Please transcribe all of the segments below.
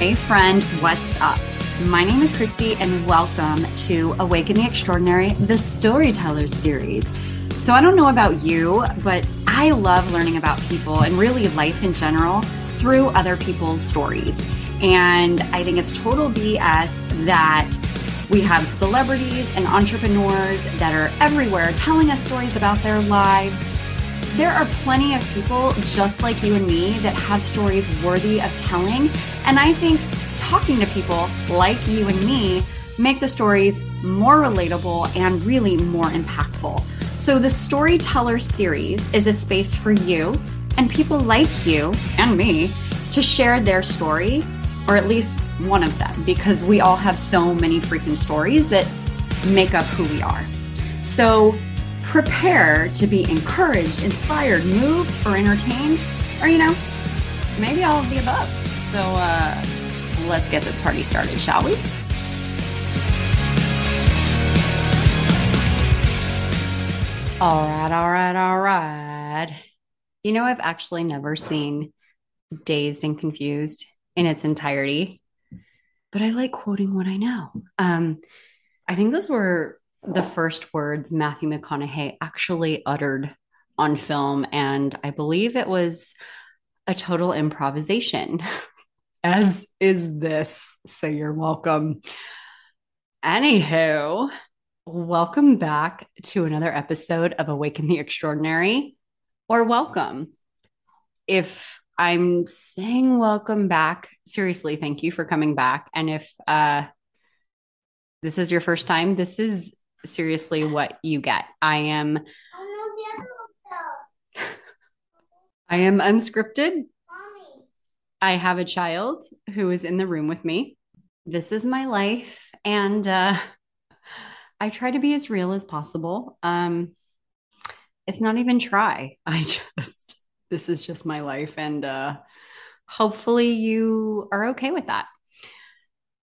Hey, friend, what's up? My name is Christy, and welcome to Awaken the Extraordinary, the Storyteller series. So, I don't know about you, but I love learning about people and really life in general through other people's stories. And I think it's total BS that we have celebrities and entrepreneurs that are everywhere telling us stories about their lives. There are plenty of people just like you and me that have stories worthy of telling. And I think talking to people like you and me make the stories more relatable and really more impactful. So, the Storyteller series is a space for you and people like you and me to share their story, or at least one of them, because we all have so many freaking stories that make up who we are. So, prepare to be encouraged, inspired, moved, or entertained, or, you know, maybe all of the above. So, uh, let's get this party started, shall we? All right, all right, all right. You know, I've actually never seen Dazed and Confused in its entirety, but I like quoting what I know. Um, I think those were the first words Matthew McConaughey actually uttered on film, and I believe it was a total improvisation. as is this. So you're welcome. Anywho, welcome back to another episode of Awaken the Extraordinary, or welcome. If I'm saying welcome back, seriously, thank you for coming back. And if uh, this is your first time, this is seriously what you get. I am. I am unscripted I have a child who is in the room with me. This is my life. And uh, I try to be as real as possible. Um, it's not even try. I just, this is just my life. And uh, hopefully you are okay with that.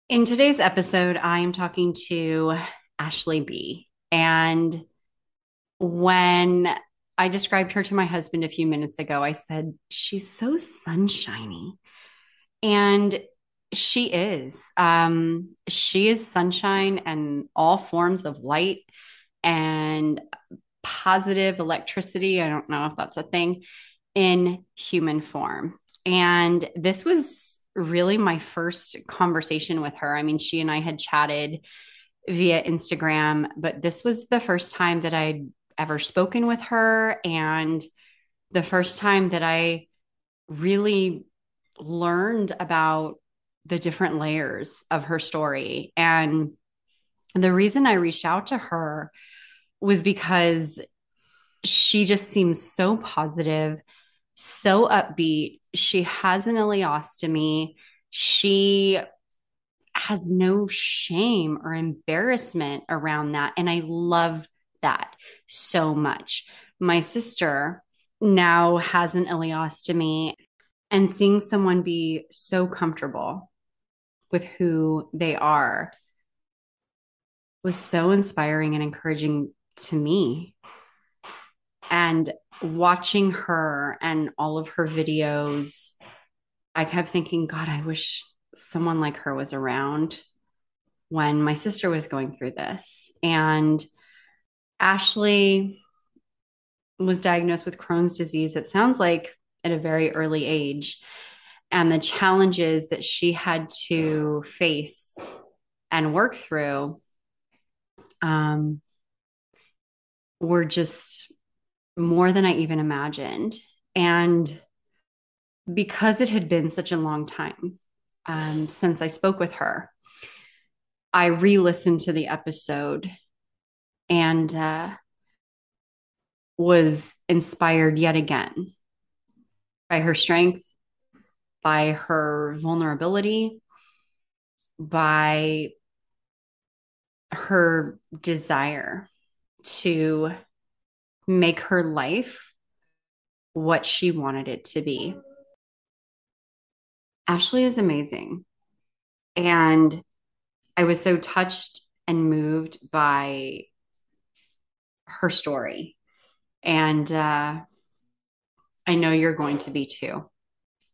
In today's episode, I am talking to Ashley B. And when I described her to my husband a few minutes ago, I said, She's so sunshiny. And she is. Um, she is sunshine and all forms of light and positive electricity. I don't know if that's a thing in human form. And this was really my first conversation with her. I mean, she and I had chatted via Instagram, but this was the first time that I'd ever spoken with her and the first time that I really learned about the different layers of her story. And the reason I reached out to her was because she just seems so positive, so upbeat. She has an ileostomy. She has no shame or embarrassment around that. And I love that so much. My sister now has an ileostomy and seeing someone be so comfortable with who they are was so inspiring and encouraging to me. And watching her and all of her videos, I kept thinking, God, I wish someone like her was around when my sister was going through this. And Ashley was diagnosed with Crohn's disease. It sounds like at a very early age and the challenges that she had to face and work through um, were just more than I even imagined. And because it had been such a long time um, since I spoke with her, I re listened to the episode and uh, was inspired yet again by her strength, by her vulnerability, by her desire to make her life what she wanted it to be. Ashley is amazing. And I was so touched and moved by her story. And uh, I know you're going to be too.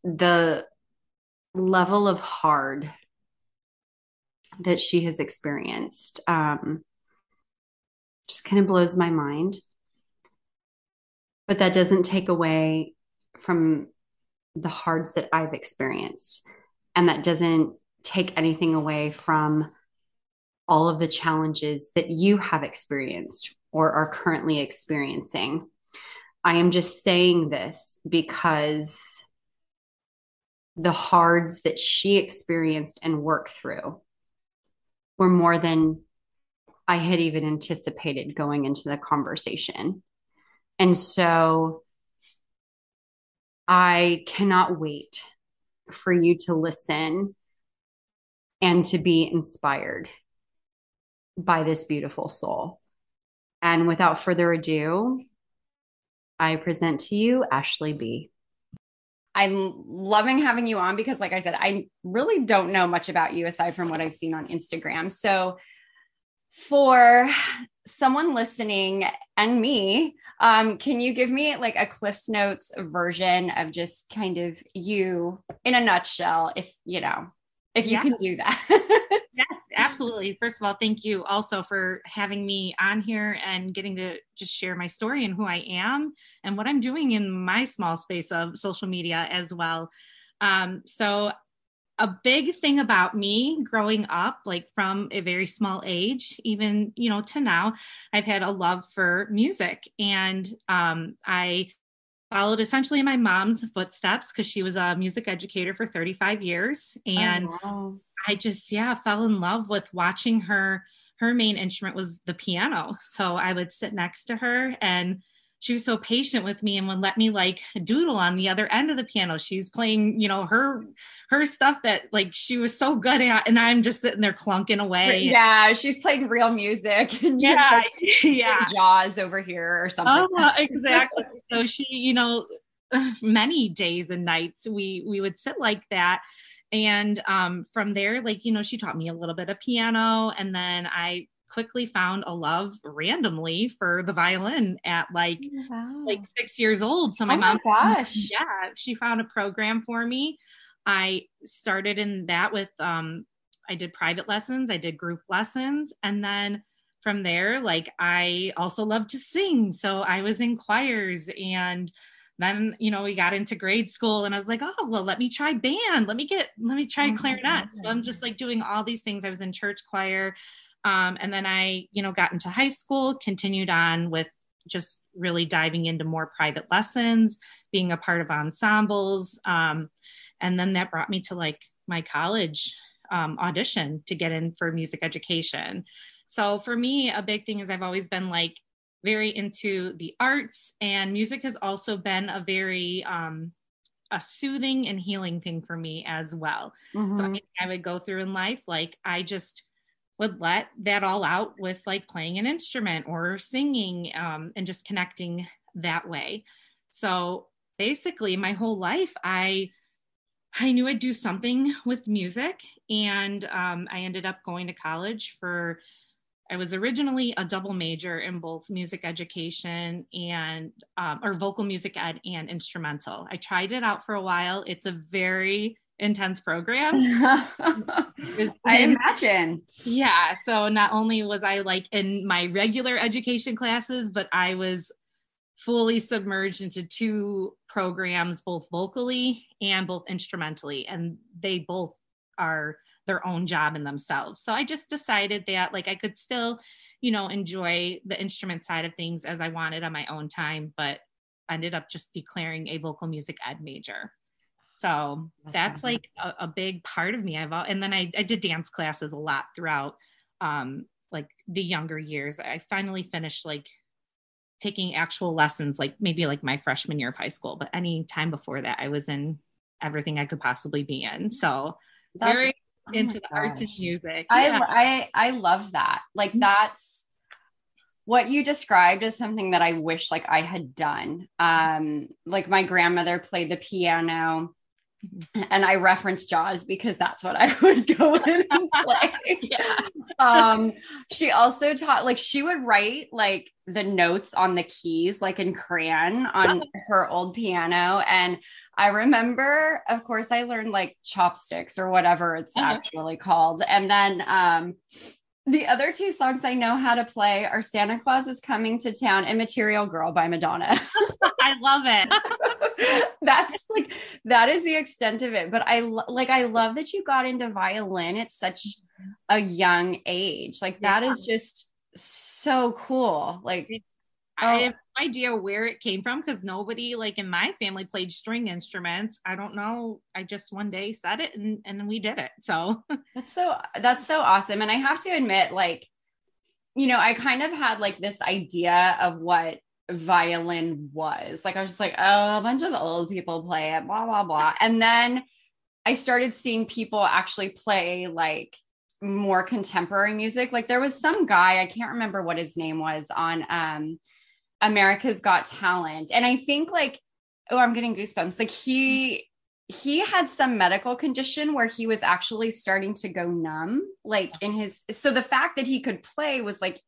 The level of hard that she has experienced um, just kind of blows my mind. But that doesn't take away from the hards that I've experienced. And that doesn't take anything away from all of the challenges that you have experienced or are currently experiencing. I am just saying this because the hards that she experienced and worked through were more than I had even anticipated going into the conversation. And so I cannot wait for you to listen and to be inspired by this beautiful soul. And without further ado, I present to you Ashley B. I'm loving having you on because, like I said, I really don't know much about you aside from what I've seen on Instagram. So, for someone listening and me, um, can you give me like a Cliff's Notes version of just kind of you in a nutshell, if you know, if you yeah. can do that? yes, absolutely. First of all, thank you also for having me on here and getting to just share my story and who I am and what I'm doing in my small space of social media as well. Um, so a big thing about me growing up like from a very small age even you know to now i've had a love for music. And um, i followed essentially my mom's footsteps because she was a music educator for 35 years. And oh, wow. i just yeah fell in love with watching her her main instrument was the piano. So i would sit next to her and she was so patient with me and would let me like doodle on the other end of the piano. She's playing, you know, her her stuff that like she was so good at, and I'm just sitting there clunking away. Yeah, she's playing real music. And yeah, yeah, Jaws over here or something. Uh, exactly. so she, you know, many days and nights we we would sit like that and um, from there like you know she taught me a little bit of piano and then i quickly found a love randomly for the violin at like oh, wow. like six years old. So my oh mom, gosh. yeah, she found a program for me. I started in that with um, I did private lessons, I did group lessons, and then from there, like I also love to sing. So I was in choirs and then you know we got into grade school and i was like oh well let me try band let me get let me try oh clarinet so i'm just like doing all these things i was in church choir um, and then I, you know, got into high school, continued on with just really diving into more private lessons, being a part of ensembles. Um, and then that brought me to like my college um, audition to get in for music education. So for me, a big thing is I've always been like very into the arts, and music has also been a very um, a soothing and healing thing for me as well. Mm-hmm. So I, I would go through in life like I just would let that all out with like playing an instrument or singing um, and just connecting that way. So basically, my whole life, I I knew I'd do something with music, and um, I ended up going to college for. I was originally a double major in both music education and um, or vocal music ed and instrumental. I tried it out for a while. It's a very intense program. I imagine. Yeah. So not only was I like in my regular education classes, but I was fully submerged into two programs, both vocally and both instrumentally. And they both are their own job in themselves. So I just decided that like I could still, you know, enjoy the instrument side of things as I wanted on my own time, but ended up just declaring a vocal music ed major. So that's like a, a, big part of me. I've all, and then I, I did dance classes a lot throughout um, like the younger years. I finally finished like taking actual lessons, like maybe like my freshman year of high school, but any time before that, I was in everything I could possibly be in. So that's, very oh into the arts and music. Yeah. I I I love that. Like mm-hmm. that's what you described as something that I wish like I had done. Um, like my grandmother played the piano and I reference Jaws because that's what I would go in and play. yeah. Um, she also taught like she would write like the notes on the keys like in crayon on her old piano and I remember, of course, I learned like chopsticks or whatever it's uh-huh. actually called. And then um, the other two songs I know how to play are Santa Claus is Coming to Town and Material Girl by Madonna. I love it. That's like, that is the extent of it. But I like, I love that you got into violin at such a young age. Like, that yeah. is just so cool. Like, oh. have no idea where it came from because nobody like in my family played string instruments. I don't know. I just one day said it and and we did it. So that's so that's so awesome. And I have to admit, like, you know, I kind of had like this idea of what violin was. Like I was just like, oh, a bunch of old people play it, blah, blah, blah. And then I started seeing people actually play like more contemporary music. Like there was some guy, I can't remember what his name was on um America's Got Talent. And I think like, oh, I'm getting goosebumps. Like he he had some medical condition where he was actually starting to go numb like in his so the fact that he could play was like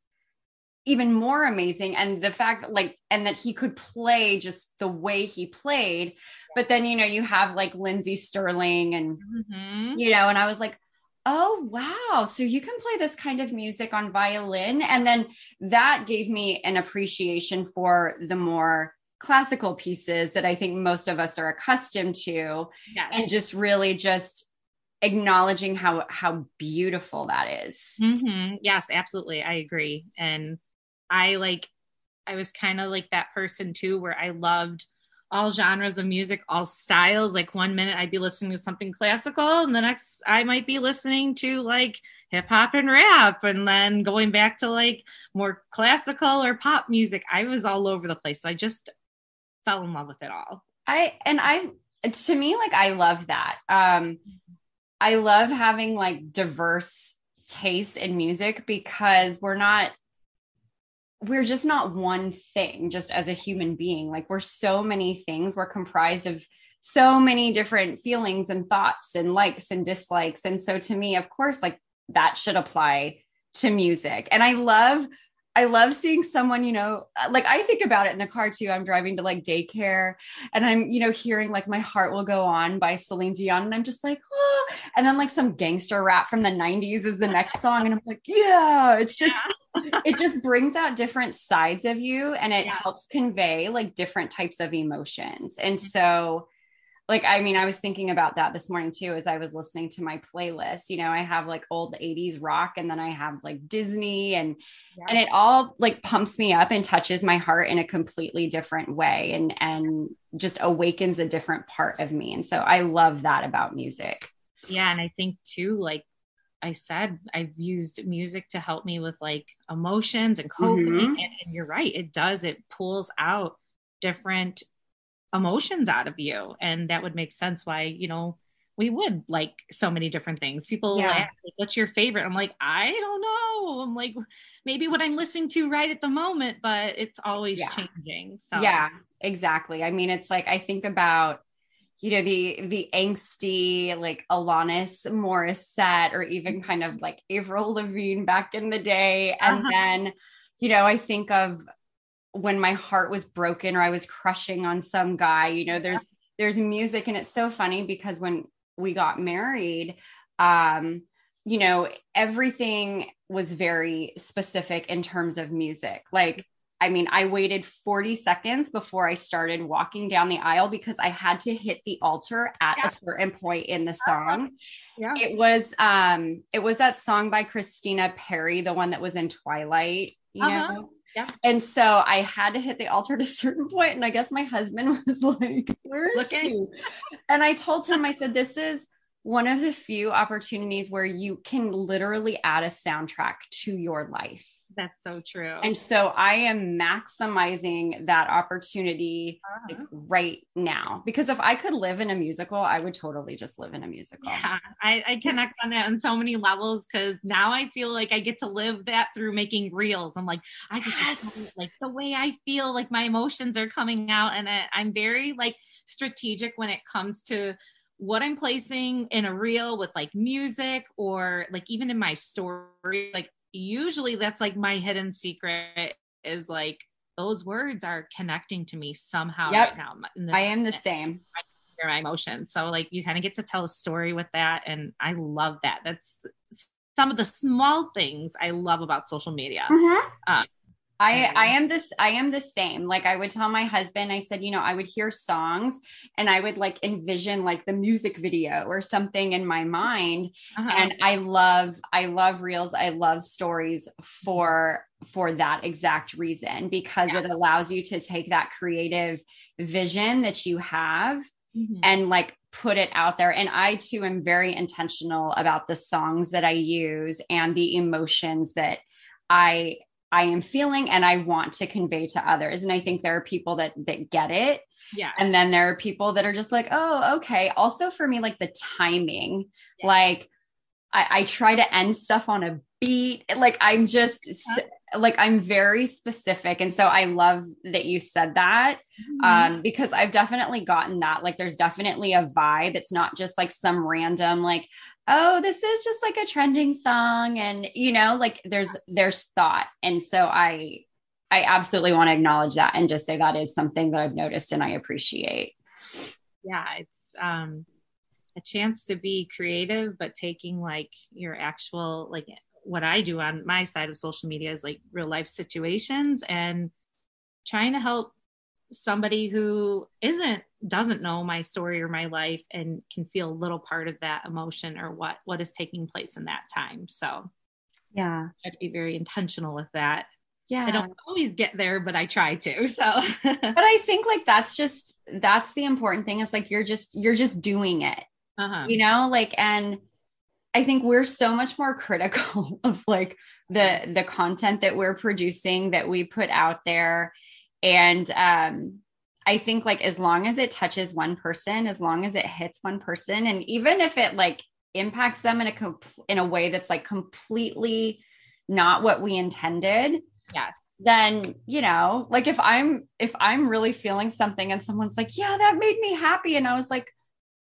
even more amazing and the fact like and that he could play just the way he played but then you know you have like Lindsey Stirling and mm-hmm. you know and i was like oh wow so you can play this kind of music on violin and then that gave me an appreciation for the more classical pieces that i think most of us are accustomed to yes. and just really just acknowledging how how beautiful that is. Mm-hmm. yes absolutely i agree and i like i was kind of like that person too where i loved all genres of music, all styles. Like one minute I'd be listening to something classical, and the next I might be listening to like hip hop and rap, and then going back to like more classical or pop music. I was all over the place. So I just fell in love with it all. I and I to me like I love that. Um I love having like diverse tastes in music because we're not we're just not one thing just as a human being. Like we're so many things. We're comprised of so many different feelings and thoughts and likes and dislikes. And so to me of course like that should apply to music. And i love I love seeing someone, you know, like I think about it in the car too. I'm driving to like daycare and I'm, you know, hearing like My Heart Will Go On by Celine Dion. And I'm just like, oh, and then like some gangster rap from the 90s is the next song. And I'm like, yeah, it's just, it just brings out different sides of you and it yeah. helps convey like different types of emotions. And mm-hmm. so, like i mean i was thinking about that this morning too as i was listening to my playlist you know i have like old 80s rock and then i have like disney and yeah. and it all like pumps me up and touches my heart in a completely different way and and just awakens a different part of me and so i love that about music yeah and i think too like I said I've used music to help me with like emotions and coping. Mm-hmm. And, and, you're right, it does. It pulls out different emotions out of you. And that would make sense why, you know, we would like so many different things. People yeah. ask, like, what's your favorite? I'm like, I don't know. I'm like, maybe what I'm listening to right at the moment, but it's always yeah. changing. So yeah, exactly. I mean, it's like I think about you know the the angsty like Alanis Morissette or even kind of like Avril Lavigne back in the day and uh-huh. then you know I think of when my heart was broken or I was crushing on some guy you know there's there's music and it's so funny because when we got married um you know everything was very specific in terms of music like I mean, I waited 40 seconds before I started walking down the aisle because I had to hit the altar at yeah. a certain point in the uh-huh. song. Yeah. It was um it was that song by Christina Perri, the one that was in Twilight, you uh-huh. know. Yeah. And so I had to hit the altar at a certain point, and I guess my husband was like, "Where is Looking. And I told him, I said, "This is one of the few opportunities where you can literally add a soundtrack to your life." That's so true. And so I am maximizing that opportunity uh-huh. like, right now because if I could live in a musical, I would totally just live in a musical. Yeah, I, I connect on that on so many levels because now I feel like I get to live that through making reels. I'm like, I get yes. to like the way I feel, like my emotions are coming out, and I, I'm very like strategic when it comes to what I'm placing in a reel with like music or like even in my story, like usually that's like my hidden secret is like those words are connecting to me somehow yep. right now. I am the same. my emotions. So like you kind of get to tell a story with that. And I love that. That's some of the small things I love about social media. Mm-hmm. Um, I I am this I am the same. Like I would tell my husband, I said, you know, I would hear songs and I would like envision like the music video or something in my mind. Uh-huh. And I love I love reels. I love stories for for that exact reason because yeah. it allows you to take that creative vision that you have mm-hmm. and like put it out there. And I too am very intentional about the songs that I use and the emotions that I I am feeling and I want to convey to others. And I think there are people that that get it. Yeah. And then there are people that are just like, oh, okay. Also for me, like the timing, yes. like I, I, try to end stuff on a beat. Like I'm just yeah. like I'm very specific. And so I love that you said that. Mm-hmm. Um, because I've definitely gotten that. Like there's definitely a vibe. It's not just like some random, like, oh this is just like a trending song. And you know like there's there's thought. And so i i absolutely want to acknowledge that and just say that is something that i've noticed and i appreciate. Yeah it's um a chance to be creative but taking like your actual like what i do on my side of social media is like real life situations and trying to help somebody who isn't doesn't know my story or my life and can feel a little part of that emotion or what what is taking place in that time. So yeah. I'd be very intentional with that. Yeah. i don't always get there but i try to so. But i think like that's just that's the important thing is like you're just you're just doing it uh-huh. you know like and i think we're so much more critical of like the the content that we're producing that we put out there and um I think like as long as it touches one person, as long as it hits one person, and even if it like impacts them in a comp- in a way that's like completely not what we intended, yes, then you know, like if I'm if I'm really feeling something and someone's like, yeah, that made me happy, and I was like,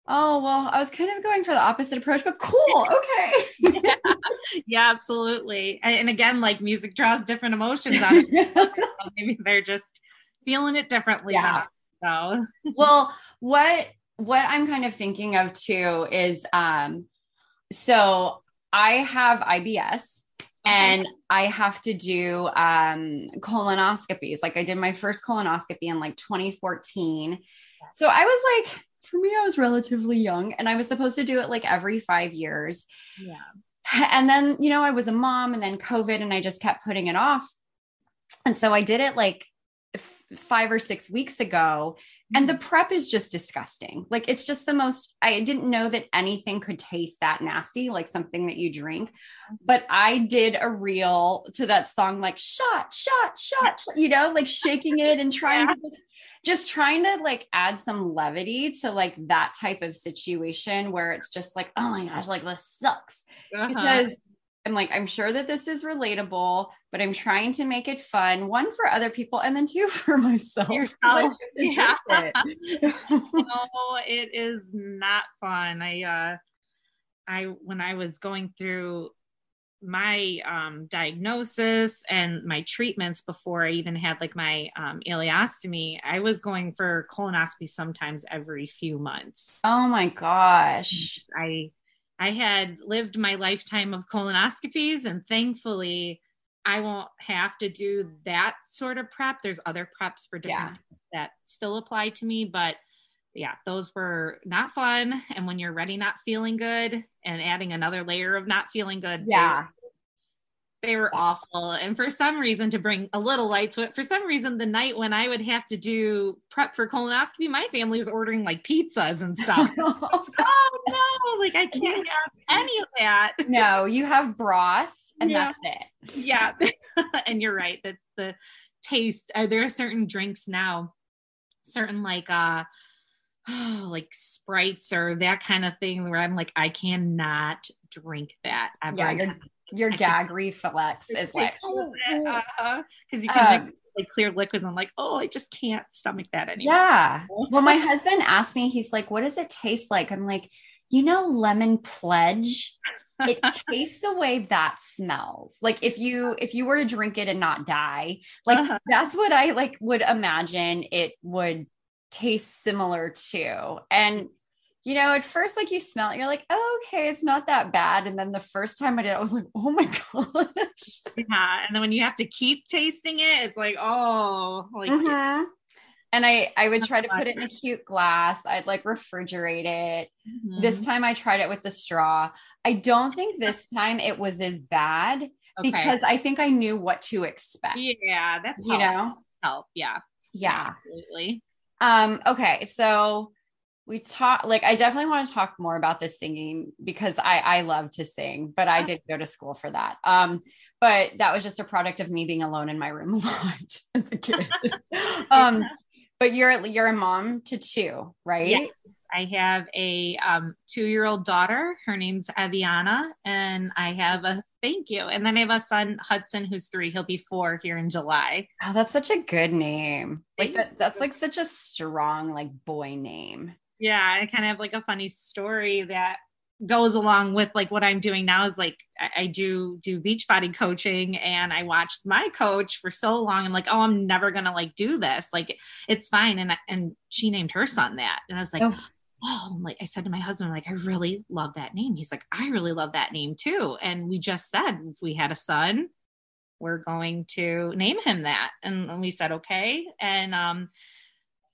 oh well, I was kind of going for the opposite approach, but cool, okay, yeah. yeah, absolutely, and, and, again, like music draws different emotions on it. Maybe they're just feeling it differently. Yeah. So well, what what I'm kind of thinking of too is um so I have IBS and I have to do um colonoscopies. Like I did my first colonoscopy in like 2014. So I was like for me I was relatively young and I was supposed to do it like every 5 years. Yeah. And then, you know, I was a mom and then COVID and I just kept putting it off. And so I did it like five or six weeks ago and the mm-hmm. prep is just disgusting like it's just the most i didn't know that anything could taste that nasty like something that you drink mm-hmm. but i did a reel to that song like shot shot shot you know like shaking it and trying yeah. to just, just trying to like add some levity to like that type of situation where it's just like oh my gosh like this sucks uh-huh. because I'm like, I'm sure that this is relatable, but I'm trying to make it fun. One for other people, and then two for myself. Yourself. Yeah. It. no, it is not fun. I, uh, I when I was going through my um, diagnosis and my treatments before I even had like my um, ileostomy, I was going for colonoscopy sometimes every few months. Oh my gosh! I I had lived my lifetime of colonoscopies, and thankfully, I won't have to do that sort of prep. There's other preps for different yeah. that still apply to me, but yeah, those were not fun. And when you're ready, not feeling good, and adding another layer of not feeling good, yeah, they were awful. And for some reason, to bring a little light to it, for some reason, the night when I would have to do prep for colonoscopy, my family was ordering like pizzas and stuff. oh no, like I can't have any of that. No, you have broth and yeah. that's it. Yeah. and you're right that the taste, uh, there are certain drinks now, certain like, uh, oh, like sprites or that kind of thing where I'm like, I cannot drink that ever. Yeah, your gag reflex is like because uh-huh. you can um, like clear liquids. I'm like, oh, I just can't stomach that anymore. Yeah. Well, my husband asked me, he's like, what does it taste like? I'm like, you know, lemon pledge. it tastes the way that smells. Like if you if you were to drink it and not die, like uh-huh. that's what I like would imagine it would taste similar to. And you know, at first, like you smell it, you're like, oh, okay, it's not that bad. And then the first time I did, I was like, oh my gosh. Yeah. And then when you have to keep tasting it, it's like, oh, like mm-hmm. and I I would try to put it in a cute glass. I'd like refrigerate it. Mm-hmm. This time I tried it with the straw. I don't think this time it was as bad okay. because I think I knew what to expect. Yeah, that's you help. know help. Yeah. Yeah. Absolutely. Um, okay, so we talk like I definitely want to talk more about this singing because I I love to sing, but I did go to school for that. Um, but that was just a product of me being alone in my room a lot as a kid. um, but you're you're a mom to two, right? Yes, I have a um, two-year-old daughter. Her name's Aviana, and I have a thank you. And then I have a son, Hudson, who's three. He'll be four here in July. Oh, that's such a good name. Like that, that's like such a strong like boy name yeah i kind of have like a funny story that goes along with like what i'm doing now is like I, I, do do Beachbody coaching and i watched my coach for so long. I'm like oh i'm never gonna like do this. Like it's fine. And and she named her son that. And i was like oh. oh like i said to my husband like i really love that name. He's like i really love that name too. And we just said if we had a son we're going to name him that. And, and we said okay. And um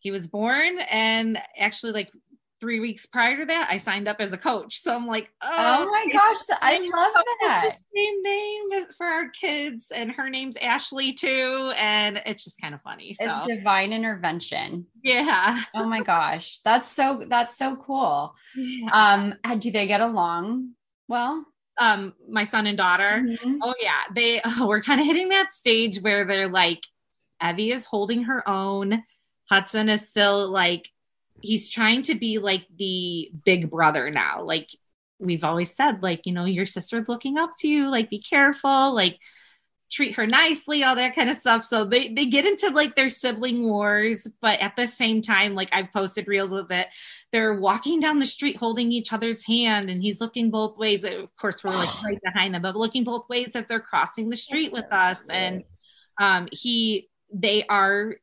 he was born and actually like three weeks prior to that i signed up as a coach. So i'm like oh, oh my gosh i love that. same name for our kids and her name's ashley too and it's just kind of funny so. it's divine intervention. Yeah. Oh my gosh that's so that's so cool. Yeah. um do they get along well? Um my son and daughter. Mm-hmm. oh yeah they oh, we're kind of hitting that stage where they're like evie is holding her own Hudson is still like he's trying to be like the big brother now. Like we've always said, like, you know, your sister's looking up to you, like be careful, like treat her nicely, all that kind of stuff. So they they get into like their sibling wars, but at the same time, like I've posted reels of it, they're walking down the street holding each other's hand and he's looking both ways. Of course, we're like right behind them, but looking both ways as they're crossing the street with us. And um he they are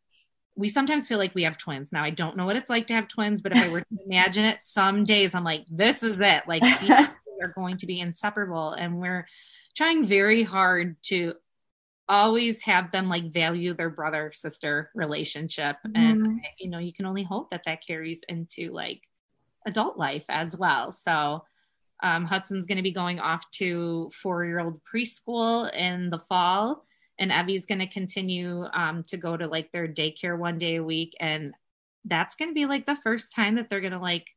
we sometimes feel like we have twins. Now I don't know what it's like to have twins, but if I were to imagine it, some days I'm like, this is it. Like we are going to be inseparable. And we're trying very hard to always have them like value their brother sister relationship. Mm-hmm. And you know, you can only hope that that carries into like adult life as well. So um, Hudson's going to be going off to four year old preschool in the fall and Evie's going to continue um, to go to like their daycare one day a week. And that's going to be like the first time that they're going to like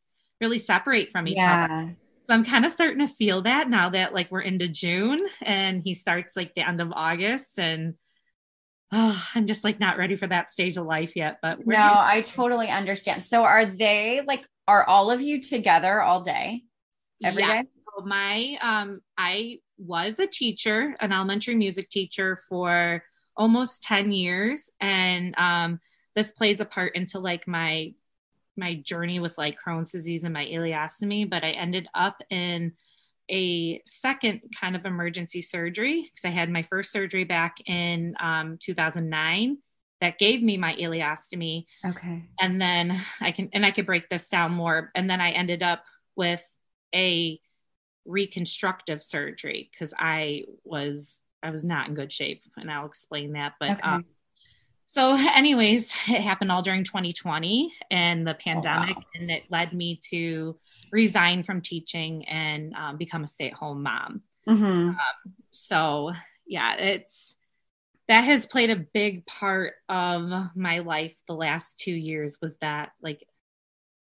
really separate from each yeah. other. So I'm kind of starting to feel that now that like we're into June and he starts like the end of August and oh, I'm just like not ready for that stage of life yet. But no, I totally understand. So are they like, are all of you together all day? every yeah. day? my um I was a teacher, an elementary music teacher for almost 10 years and um this plays a part into like my my journey with like Crohn's disease and my ileostomy, but I ended up in a second kind of emergency surgery because I had my first surgery back in um, 2009 that gave me my ileostomy. Okay. And then I can, and I could break this down more. And then I ended up with a reconstructive surgery because I was I was not in good shape, and I'll explain that. But okay. um, so, anyways, it happened all during 2020 and the pandemic, oh, wow. and it led me to resign from teaching and um, become a stay-at-home mom. Mm-hmm. Um, so, yeah, it's that has played a big part of my life the last two years. Was that like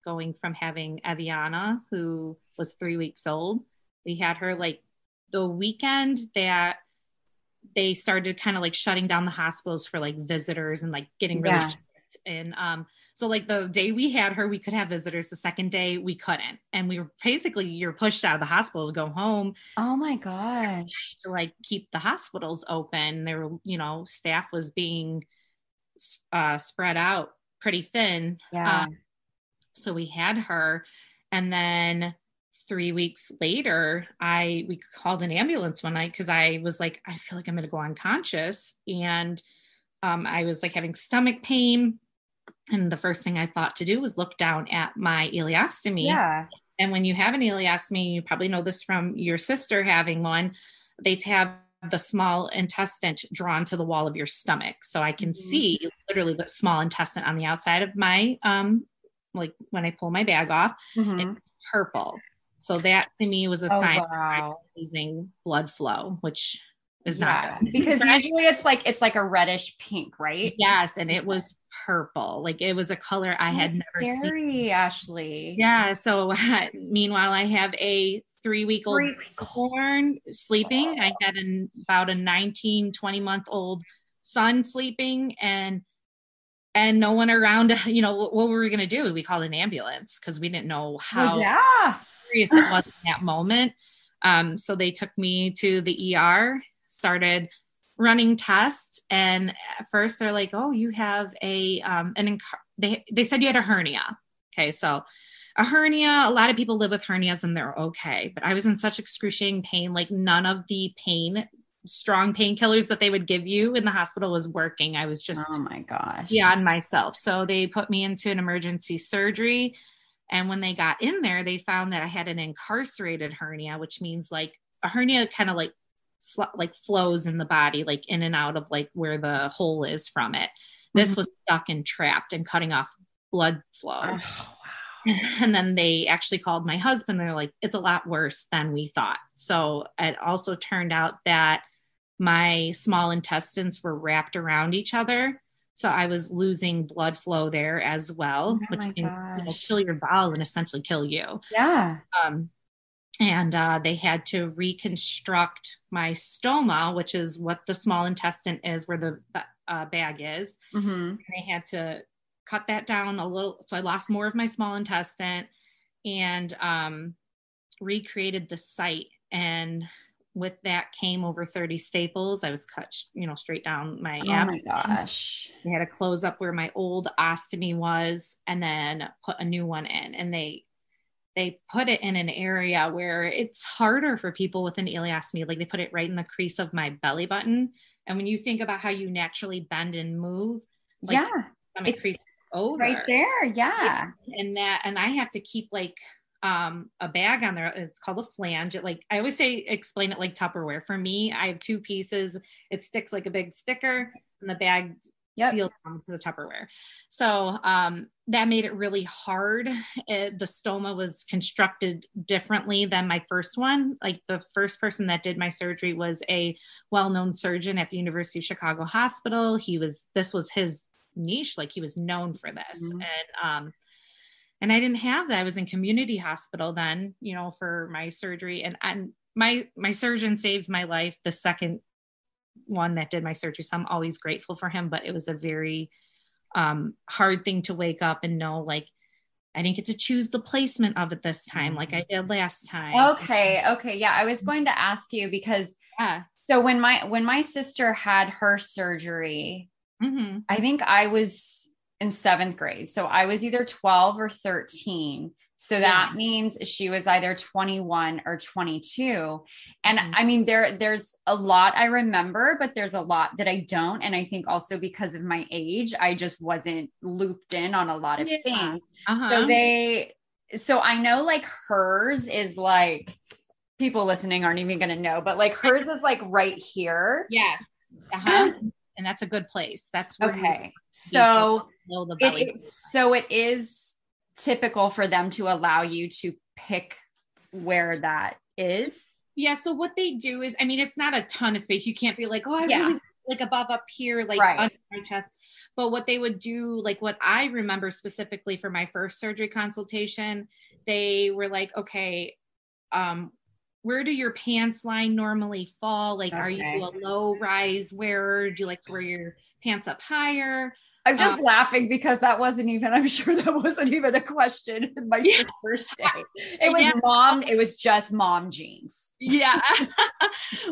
going from having Aviana, who was three weeks old, we had her like the weekend that they started kind of like shutting down the hospitals for like visitors and like getting really yeah. and um so like the day we had her we could have visitors. The second day we couldn't. And we were basically you're pushed out of the hospital to go home. Oh my gosh. To like keep the hospitals open. There were you know staff was being uh spread out pretty thin. Yeah. Um, so we had her. And then three weeks later, I we called an ambulance one night because I was like, I feel like I'm going to go unconscious, and um, I was like having stomach pain, And the first thing I thought to do was look down at my ileostomy. Yeah. And when you have an ileostomy, you probably know this from your sister having one, they have the small intestine drawn to the wall of your stomach. So I can mm-hmm. see literally the small intestine on the outside of my um like when I pull my bag off, mm-hmm. it's purple. So that to me was a oh, sign wow. losing blood flow, which is yeah, not good. because usually it's like it's like a reddish pink, right? Yes, and it was purple. Like it was a color I had never scary, seen. Ashley. Yeah. So meanwhile, I have a three week old corn sleeping. Oh. I had an, about a 19, 20 month old son sleeping and and no one around you know what, what were we going to do we called an ambulance because we didn't know how yeah. Serious it was in that moment. Um, so they took me to the er started running tests and at first they're like oh you have a um an inc- they they said you had a hernia. Okay so a hernia a lot of people live with hernias and they're okay but i was in such excruciating pain like none of the pain strong painkillers that they would give you in the hospital was working. I was just oh my gosh. beyond myself. So they put me into an emergency surgery and when they got in there they found that i had an incarcerated hernia which means like a hernia kind of like sl- like flows in the body, like in and out of like where the hole is from it. This mm-hmm. was stuck and trapped and cutting off blood flow. Oh, wow. And then they actually called my husband. They're like, it's a lot worse than we thought. So it also turned out that my small intestines were wrapped around each other. So I was losing blood flow there as well, oh which can you know, kill your bowel and essentially kill you. Yeah. Um, and uh, they had to reconstruct my stoma, which is what the small intestine is, where the uh, bag is. Mm-hmm. they had to cut that down a little, so I lost more of my small intestine, and um, recreated the site. And with that came over 30 staples. I was cut, you know, straight down my oh abdomen. my gosh. They had to close up where my old ostomy was, and then put a new one in, and they they put it in an area where it's harder for people with an ileostomy. Like they put it right in the crease of my belly button. And when you think about how you naturally bend and move, like yeah, it's crease over right there. Yeah. And that, and I have to keep like um a bag on there it's called a flange it like i always say explain it like tupperware for me i have two pieces it sticks like a big sticker and the bag yep. sealed to the Tupperware. So um, that made it really hard. It, the stoma was constructed differently than my first one. Like the first person that did my surgery was a well-known surgeon at the University of Chicago Hospital. He was this was his niche, like he was known for this, mm-hmm. and um, and I didn't have that. I was in community hospital then, you know, for my surgery, and and my my surgeon saved my life the second one that did my surgery. So I'm always grateful for him, but it was a very um, hard thing to wake up and know like I didn't get to choose the placement of it this time like I did last time. Okay. Okay. Yeah. I was going to ask you because yeah. So when my when my sister had her surgery, mm-hmm. I think I was in seventh grade. So I was either 12 or 13. So that yeah. means she was either 21 or 22. And mm-hmm. I mean there there's a lot I remember, but there's a lot that I don't and I think also because of my age, I just wasn't looped in on a lot of yeah. things. Uh-huh. So they so I know like hers is like people listening aren't even going to know, but like hers is like right here. Yes. Uh-huh. And that's a good place. That's okay. So it, so it is typical for them to allow you to pick where that is. Yeah. So what they do is, I mean, it's not a ton of space. You can't be like, oh, I yeah. really like above up here, like right. under my chest. But what they would do, like what I remember specifically for my first surgery consultation, they were like, okay, um, where do your pants line normally fall? Like, okay. are you a low rise wearer? Do you like to wear your pants up higher? I'm just um, laughing because that wasn't even, I'm sure that wasn't even a question in my yeah. first day. It was yeah. mom, it was just mom jeans. Yeah.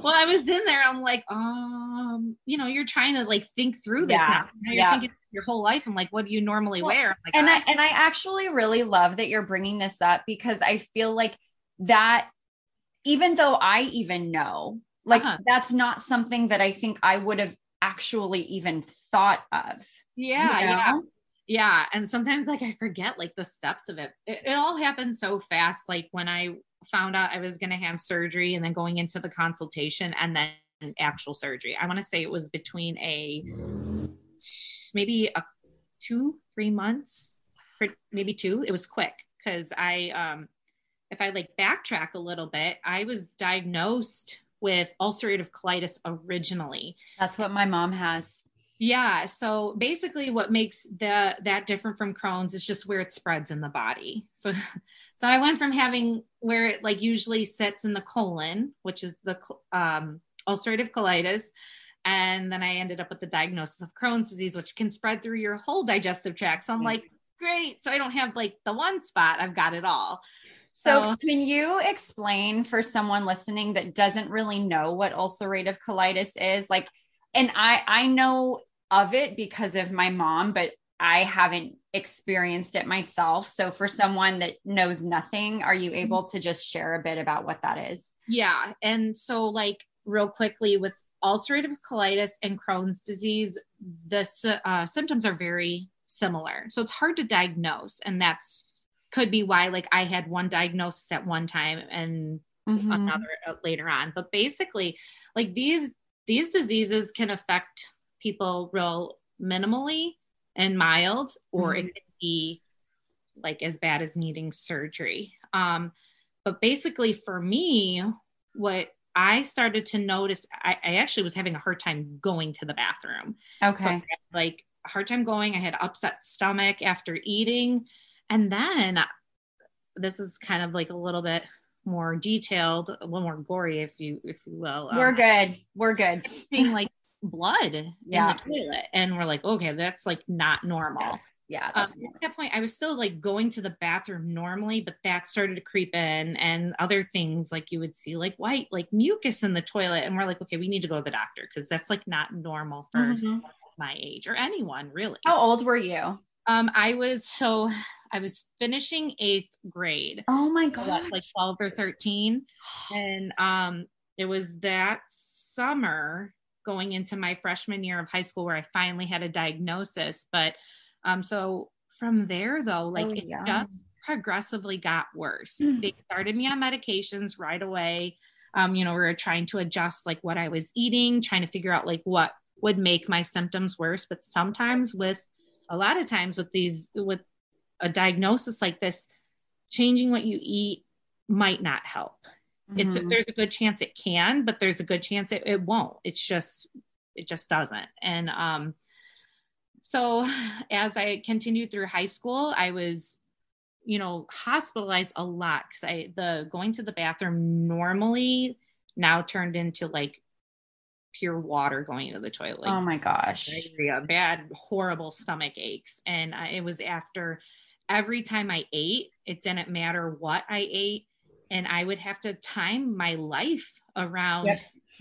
well, I was in there. I'm like, um, you know, you're trying to like think through this yeah. now. now. You're yeah. thinking your whole life. I'm like, what do you normally well, wear? Like, and I, and I actually really love that you're bringing this up because I feel like that, even though I even know, like uh-huh. that's not something that I think I would have actually even thought of. Yeah, you know? yeah. Yeah. And sometimes like I forget like the steps of it. It, it all happened so fast. Like when I found out I was going to have surgery and then going into the consultation and then actual surgery. I want to say it was between a maybe a two, three months, maybe two. It was quick because I, um, if I like backtrack a little bit, I was diagnosed with ulcerative colitis originally. That's what my mom has. Yeah. So basically what makes the that different from Crohn's is just where it spreads in the body. So so I went from having where it like usually sits in the colon, which is the um, ulcerative colitis, and then I ended up with the diagnosis of Crohn's disease, which can spread through your whole digestive tract. So I'm like, great. So I don't have like the one spot, I've got it all. So, can you explain for someone listening that doesn't really know what ulcerative colitis is? Like, and I I know of it because of my mom, but I haven't experienced it myself. So for someone that knows nothing, are you able to just share a bit about what that is? Yeah. And so like real quickly with ulcerative colitis and Crohn's disease, the uh, symptoms are very similar. So it's hard to diagnose and that's could be why like I had one diagnosis at one time and mm-hmm. another later on. But basically, like these these diseases can affect people real minimally and mild, or mm-hmm. it can be like as bad as needing surgery. Um, but basically, for me, what I started to notice, I, I, actually was having a hard time going to the bathroom. Okay. So like a hard time going. I had upset stomach after eating. And then this is kind of like a little bit more detailed, a little more gory, if you if you will. We're um, good. We're good. Seeing like blood yeah. in the toilet, and we're like, okay, that's like not normal. Yeah. Um, at that point, I was still like going to the bathroom normally, but that started to creep in, and other things like you would see like white, like mucus in the toilet, and we're like, okay, we need to go to the doctor because that's like not normal for mm-hmm. my age or anyone really. How old were you? Um, I was so I was finishing eighth grade. Oh my god, like twelve or thirteen, and um, it was that summer going into my freshman year of high school where I finally had a diagnosis. But um, so from there though, like oh, it yeah. just progressively got worse. Mm. They started me on medications right away. Um, you know, we were trying to adjust like what I was eating, trying to figure out like what would make my symptoms worse. But sometimes with a lot of times with these with a diagnosis like this, changing what you eat might not help. Mm-hmm. It's there's a good chance it can, but there's a good chance it, it won't. It's just it just doesn't. And um so as I continued through high school, I was you know hospitalized a lot because I the going to the bathroom normally now turned into like pure water going into the toilet. oh my gosh. Diarrhea, bad, horrible stomach aches. And I, it was after every time I ate, it didn't matter what I ate. And I would have to time my life around yep.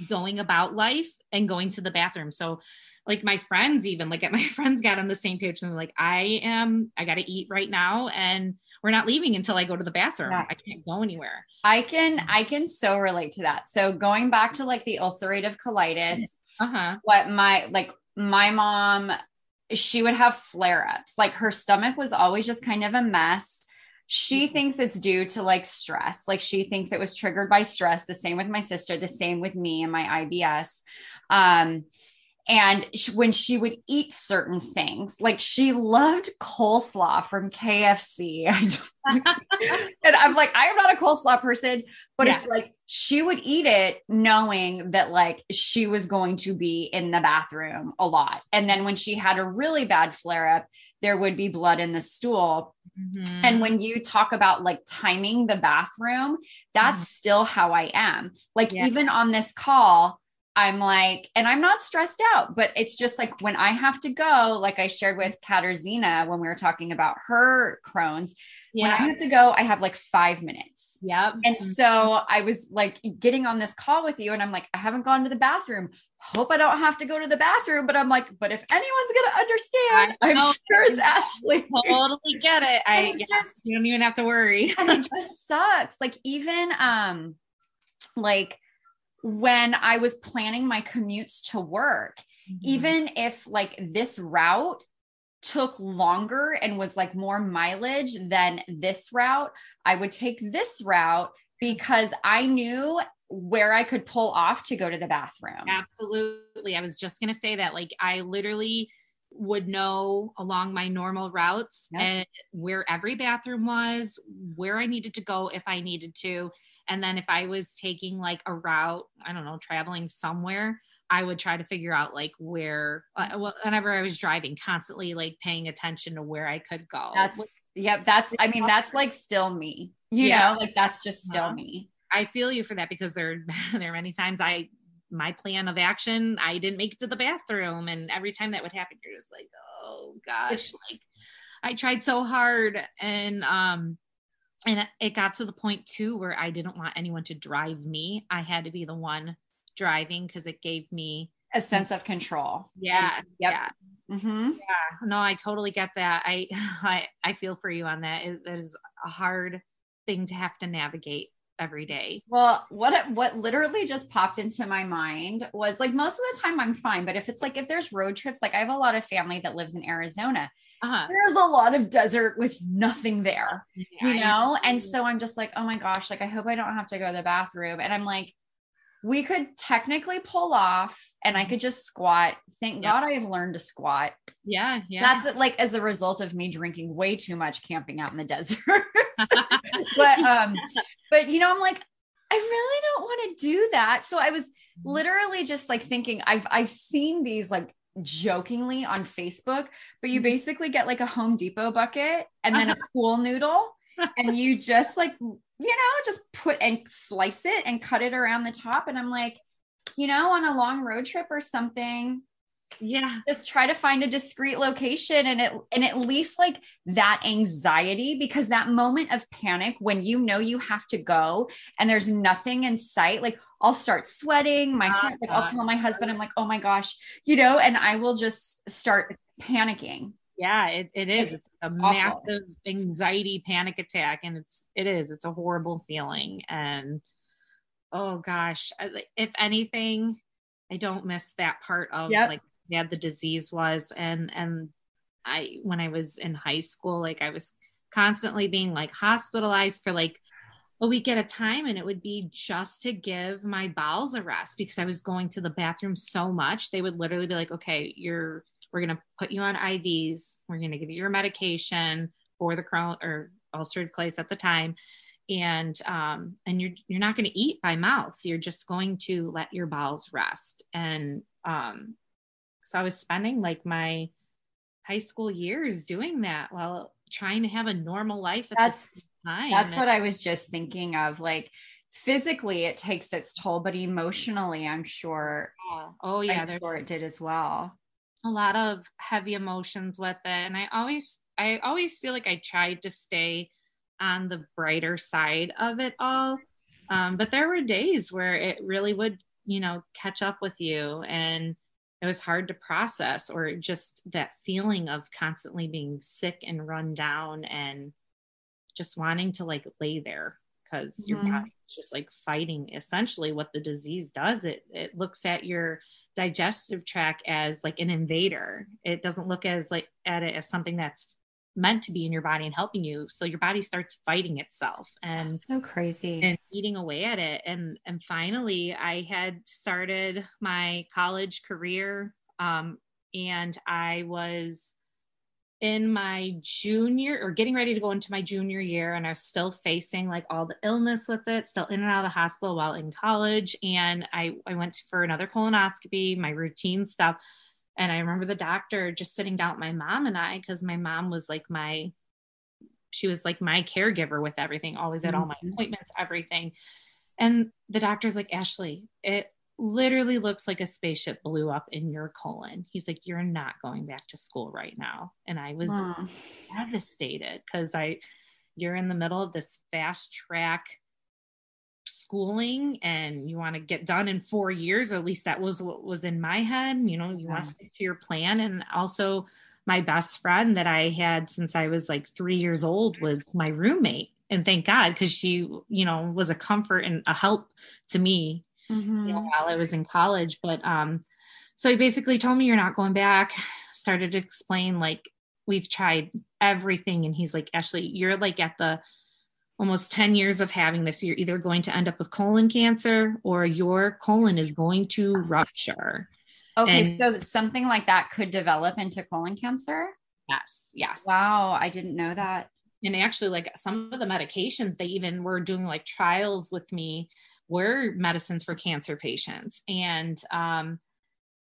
going about life and going to the bathroom. So, like my friends, even like my friends got on the same page and they're like, I am, I got to eat right now. And we're not leaving until I go to the bathroom. Yeah. I can't go anywhere. I can, I can so relate to that. So, going back to like the ulcerative colitis, uh-huh. what my, like, my mom she would have flare ups. Like her stomach was always just kind of a mess. She mm-hmm. thinks it's due to like stress. Like she thinks it was triggered by stress. The same with my sister, the same with me and my IBS. Um, and she, when she would eat certain things, like she loved coleslaw from KFC. and I'm like, I am not a coleslaw person, but yeah. it's like she would eat it knowing that like she was going to be in the bathroom a lot. And then when she had a really bad flare up, there would be blood in the stool. Mm-hmm. And when you talk about like timing the bathroom, that's mm-hmm. still how I am. Like, yeah. even on this call, I'm like, and I'm not stressed out, but it's just like when I have to go, like I shared with Katarzyna when we were talking about her Crohn's, yeah. when I have to go, I have like five minutes. Yep. And mm-hmm. so I was like getting on this call with you, and I'm like, I haven't gone to the bathroom. Hope I don't have to go to the bathroom. But I'm like, but if anyone's gonna understand, I'm sure it's Ashley. Totally get it. I it just, you don't even have to worry. and it just sucks. Like even um like when I was planning my commutes to work, mm-hmm. even if like this route took longer and was like more mileage than this route, I would take this route because I knew where I could pull off to go to the bathroom. Absolutely. I was just going to say that. Like, I literally would know along my normal routes yep. and where every bathroom was, where I needed to go if I needed to. And then if I was taking like a route, I don't know, traveling somewhere, I would try to figure out like where, uh, whenever I was driving, constantly like paying attention to where I could go. That's, yep. That's, I mean, that's like still me, you yeah. know, like that's just still uh-huh. me. I feel you for that because there, there are many times I, my plan of action, I didn't make it to the bathroom. And every time that would happen, you're just like, oh gosh, like I tried so hard. And, um, and it got to the point too where I didn't want anyone to drive me. I had to be the one driving because it gave me a sense of control. Yeah. Yep. Yeah. Mm-hmm. Yeah. No, I totally get that. I, I, I feel for you on that. It, it is a hard thing to have to navigate every day. Well, what what literally just popped into my mind was like most of the time I'm fine, but if it's like if there's road trips, like I have a lot of family that lives in Arizona. Uh-huh. There's a lot of desert with nothing there, yeah, you know? And so I'm just like, oh my gosh, like I hope I don't have to go to the bathroom. And I'm like, we could technically pull off and I mm-hmm. could just squat. Thank yep. God I've learned to squat. Yeah. Yeah. That's like as a result of me drinking way too much camping out in the desert. but, um, but you know, I'm like, I really don't want to do that. So I was mm-hmm. literally just like thinking, I've, I've seen these like jokingly on Facebook, but you mm-hmm. basically get like a Home Depot bucket and then a pool noodle and you just like you know, just put and slice it and cut it around the top. And I'm like, you know, on a long road trip or something, yeah. Just try to find a discreet location and it and at least like that anxiety because that moment of panic when you know you have to go and there's nothing in sight like i'll start sweating my heart like i'll tell my husband i'm like oh my gosh you know and i will just start panicking. Yeah it, it is. It's a awful. massive anxiety panic attack and it's it is. It's a horrible feeling and oh gosh if anything i don't miss that part of yep. like yeah the disease was and and i when i was in high school like i was constantly being like hospitalized for like a week at a time and it would be just to give my bowels a rest because i was going to the bathroom so much they would literally be like okay you're we're going to put you on IVs. We're going to give you your medication for the Crohn or ulcerative colitis at the time. And um, and you're you're not going to eat by mouth. You're just going to let your bowels rest. And um, so I was spending like my high school years doing that while trying to have a normal life at that's, time. That's and, what I was just thinking of. Like physically it takes its toll, but emotionally, I'm sure. Oh yeah, I'm sure it did as well a lot of heavy emotions with it and i always i always feel like i tried to stay on the brighter side of it all um, but there were days where it really would you know catch up with you and it was hard to process or just that feeling of constantly being sick and run down and just wanting to like lay there because mm-hmm. your just like fighting essentially what the disease does it it looks at your digestive tract as like an invader. It doesn't look as like at it as something that's meant to be in your body and helping you. So your body starts fighting itself and that's so crazy and eating away at it. And and finally I had started my college career um and I was in my junior or getting ready to go into my junior year and I was still facing like all the illness with it, still in and out of the hospital while in college. And I, I went for another colonoscopy, my routine stuff. And I remember the doctor just sitting down with my mom and I, because my mom was like my, she was like my caregiver with everything, always at mm-hmm. all my mm-hmm. appointments, everything. And the doctor's like, Ashley, it literally looks like a spaceship blew up in your colon. He's like, You're not going back to school right now. And I was devastated because I, you're in the middle of this fast track schooling and you want to get done in four years. At least that was what was in my head. You know, you yeah. want to stick to your plan. And also, my best friend that I had since I was like three years old was my roommate. And thank God, because she, you know, was a comfort and a help to me mm-hmm. you know, while I was in college. But um, so he basically told me you're not going back. Started to explain like we've tried everything. And he's like, Ashley, you're like at the almost 10 years of having this. You're either going to end up with colon cancer or your colon is going to rupture. Okay. And, so something like that could develop into colon cancer? Yes. Yes. Wow. I didn't know that. And actually, like some of the medications, they even were doing like trials with me were medicines for cancer patients. And um,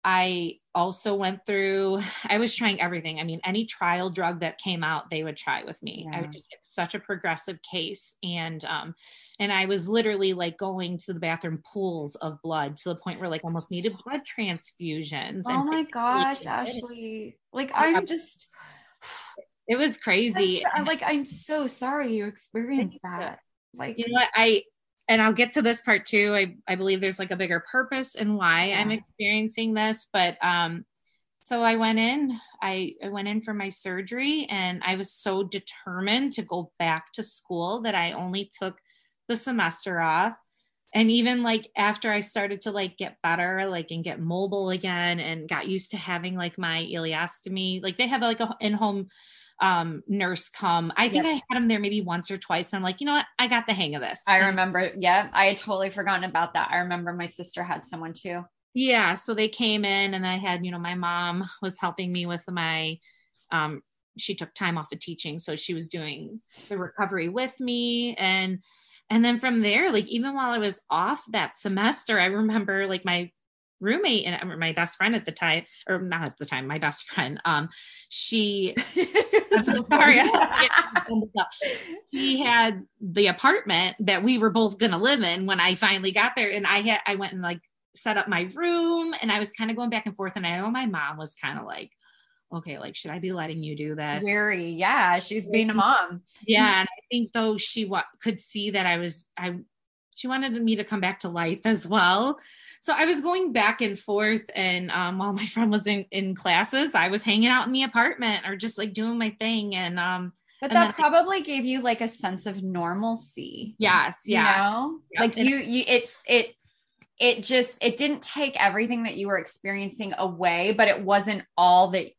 I also went through, I was trying everything. I mean, any trial drug that came out, they would try with me. Yeah. I would just get such a progressive case. And, um, and I was literally like going to the bathroom pools of blood to the point where like almost needed blood transfusions. Oh my gosh, Ashley. Like I'm just, it was crazy. like, I'm so sorry you experienced that. Like, you know what? I, and I'll get to this part too. I, I believe there's like a bigger purpose and why yeah. I'm experiencing this. But um, so I went in, I, I went in for my surgery and I was so determined to go back to school that I only took the semester off. And even like after I started to like get better, like and get mobile again and got used to having like my ileostomy, like they have like a in-home um, nurse come. I think yep. I had him there maybe once or twice. I'm like, you know what? I got the hang of this. I remember. Yeah, I had totally forgotten about that. I remember my sister had someone too. Yeah. So they came in and I had, you know, my mom was helping me with my, um, she took time off of teaching. So she was doing the recovery with me. And, and then from there, like even while I was off that semester, I remember like my roommate and my best friend at the time, or not at the time, my best friend, um, she, sorry, she had the apartment that we were both going to live in when I finally got there. And I had, I went and like set up my room and I was kind of going back and forth. And I know my mom was kind of like, okay, like, should I be letting you do this? Very, yeah. She's being a mom. Yeah. And I think though she what could see that I was, I, she wanted me to come back to life as well so I was going back and forth, and um, while my friend was in, in classes, I was hanging out in the apartment or just like doing my thing. And um, but and that probably I, gave you like a sense of normalcy. Yes, yeah, you know? yep. like you, you, it's it, it just it didn't take everything that you were experiencing away, but it wasn't all that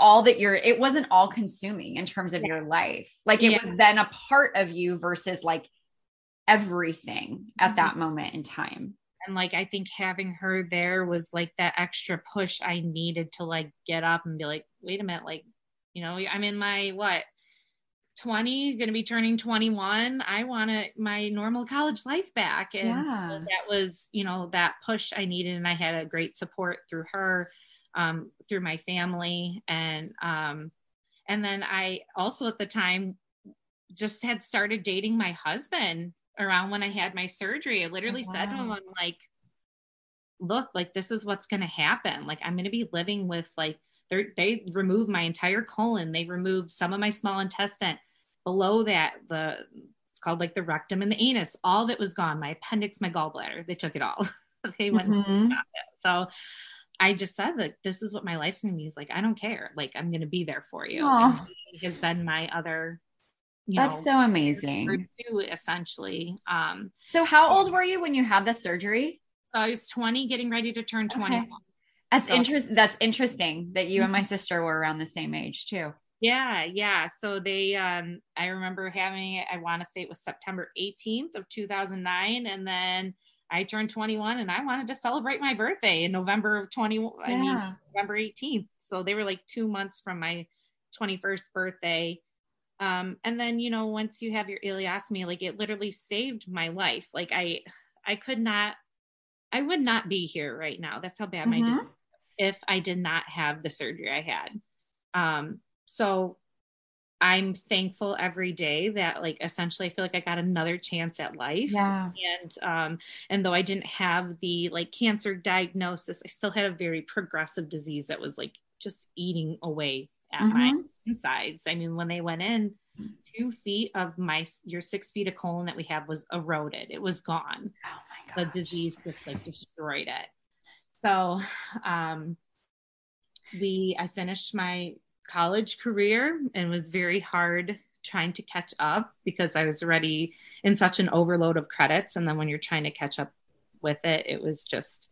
all that you're it wasn't all consuming in terms of yeah. your life like it yeah. was then a part of you versus like everything at mm-hmm. that moment in time and like i think having her there was like that extra push i needed to like get up and be like wait a minute like you know i'm in my what 20 going to be turning 21 i want to my normal college life back and yeah. so that was you know that push i needed and i had a great support through her um, through my family and um, and then i also at the time just had started dating my husband around when I had my surgery. I literally wow. said to him, I'm like, look, like this is what's going to happen. Like I'm going to be living with like, they removed my entire colon. They removed some of my small intestine. Below that, the it's called like the rectum and the anus. All of it was gone. My appendix, my gallbladder. They took it all. they went. Mm-hmm. So I just said that this is what my life's going to be. He's like, I don't care. Like I'm going to be there for you. Has been my other that's know, so amazing. Two, essentially. Um, so, how old were you when you had the surgery? So I was 20, getting ready to turn 21. Okay. That's so, interesting. That's interesting that you and my mm-hmm. sister were around the same age too. Yeah, yeah. So they, um, I remember having it. I want to say it was September 18th of 2009, and then I turned 21, and I wanted to celebrate my birthday in November of 20. Yeah. I mean, November 18th. So they were like two months from my 21st birthday um, and then, you know, once you have your ileostomy, like it literally saved my life. Like I, I could not, I would not be here right now. That's how bad mm-hmm. my disease if I did not have the surgery I had. Um, so I'm thankful every day that like essentially I feel like I got another chance at life. Yeah. And um and though I didn't have the like cancer diagnosis, I still had a very progressive disease that was like just eating away at mm-hmm. my insides. I mean, when they went in, two feet of my your six feet of colon that we have was eroded. It was gone. Oh my god. The disease just like destroyed it. So um we I finished my college career and was very hard trying to catch up because I was already in such an overload of credits. And then when you're trying to catch up with it, it was just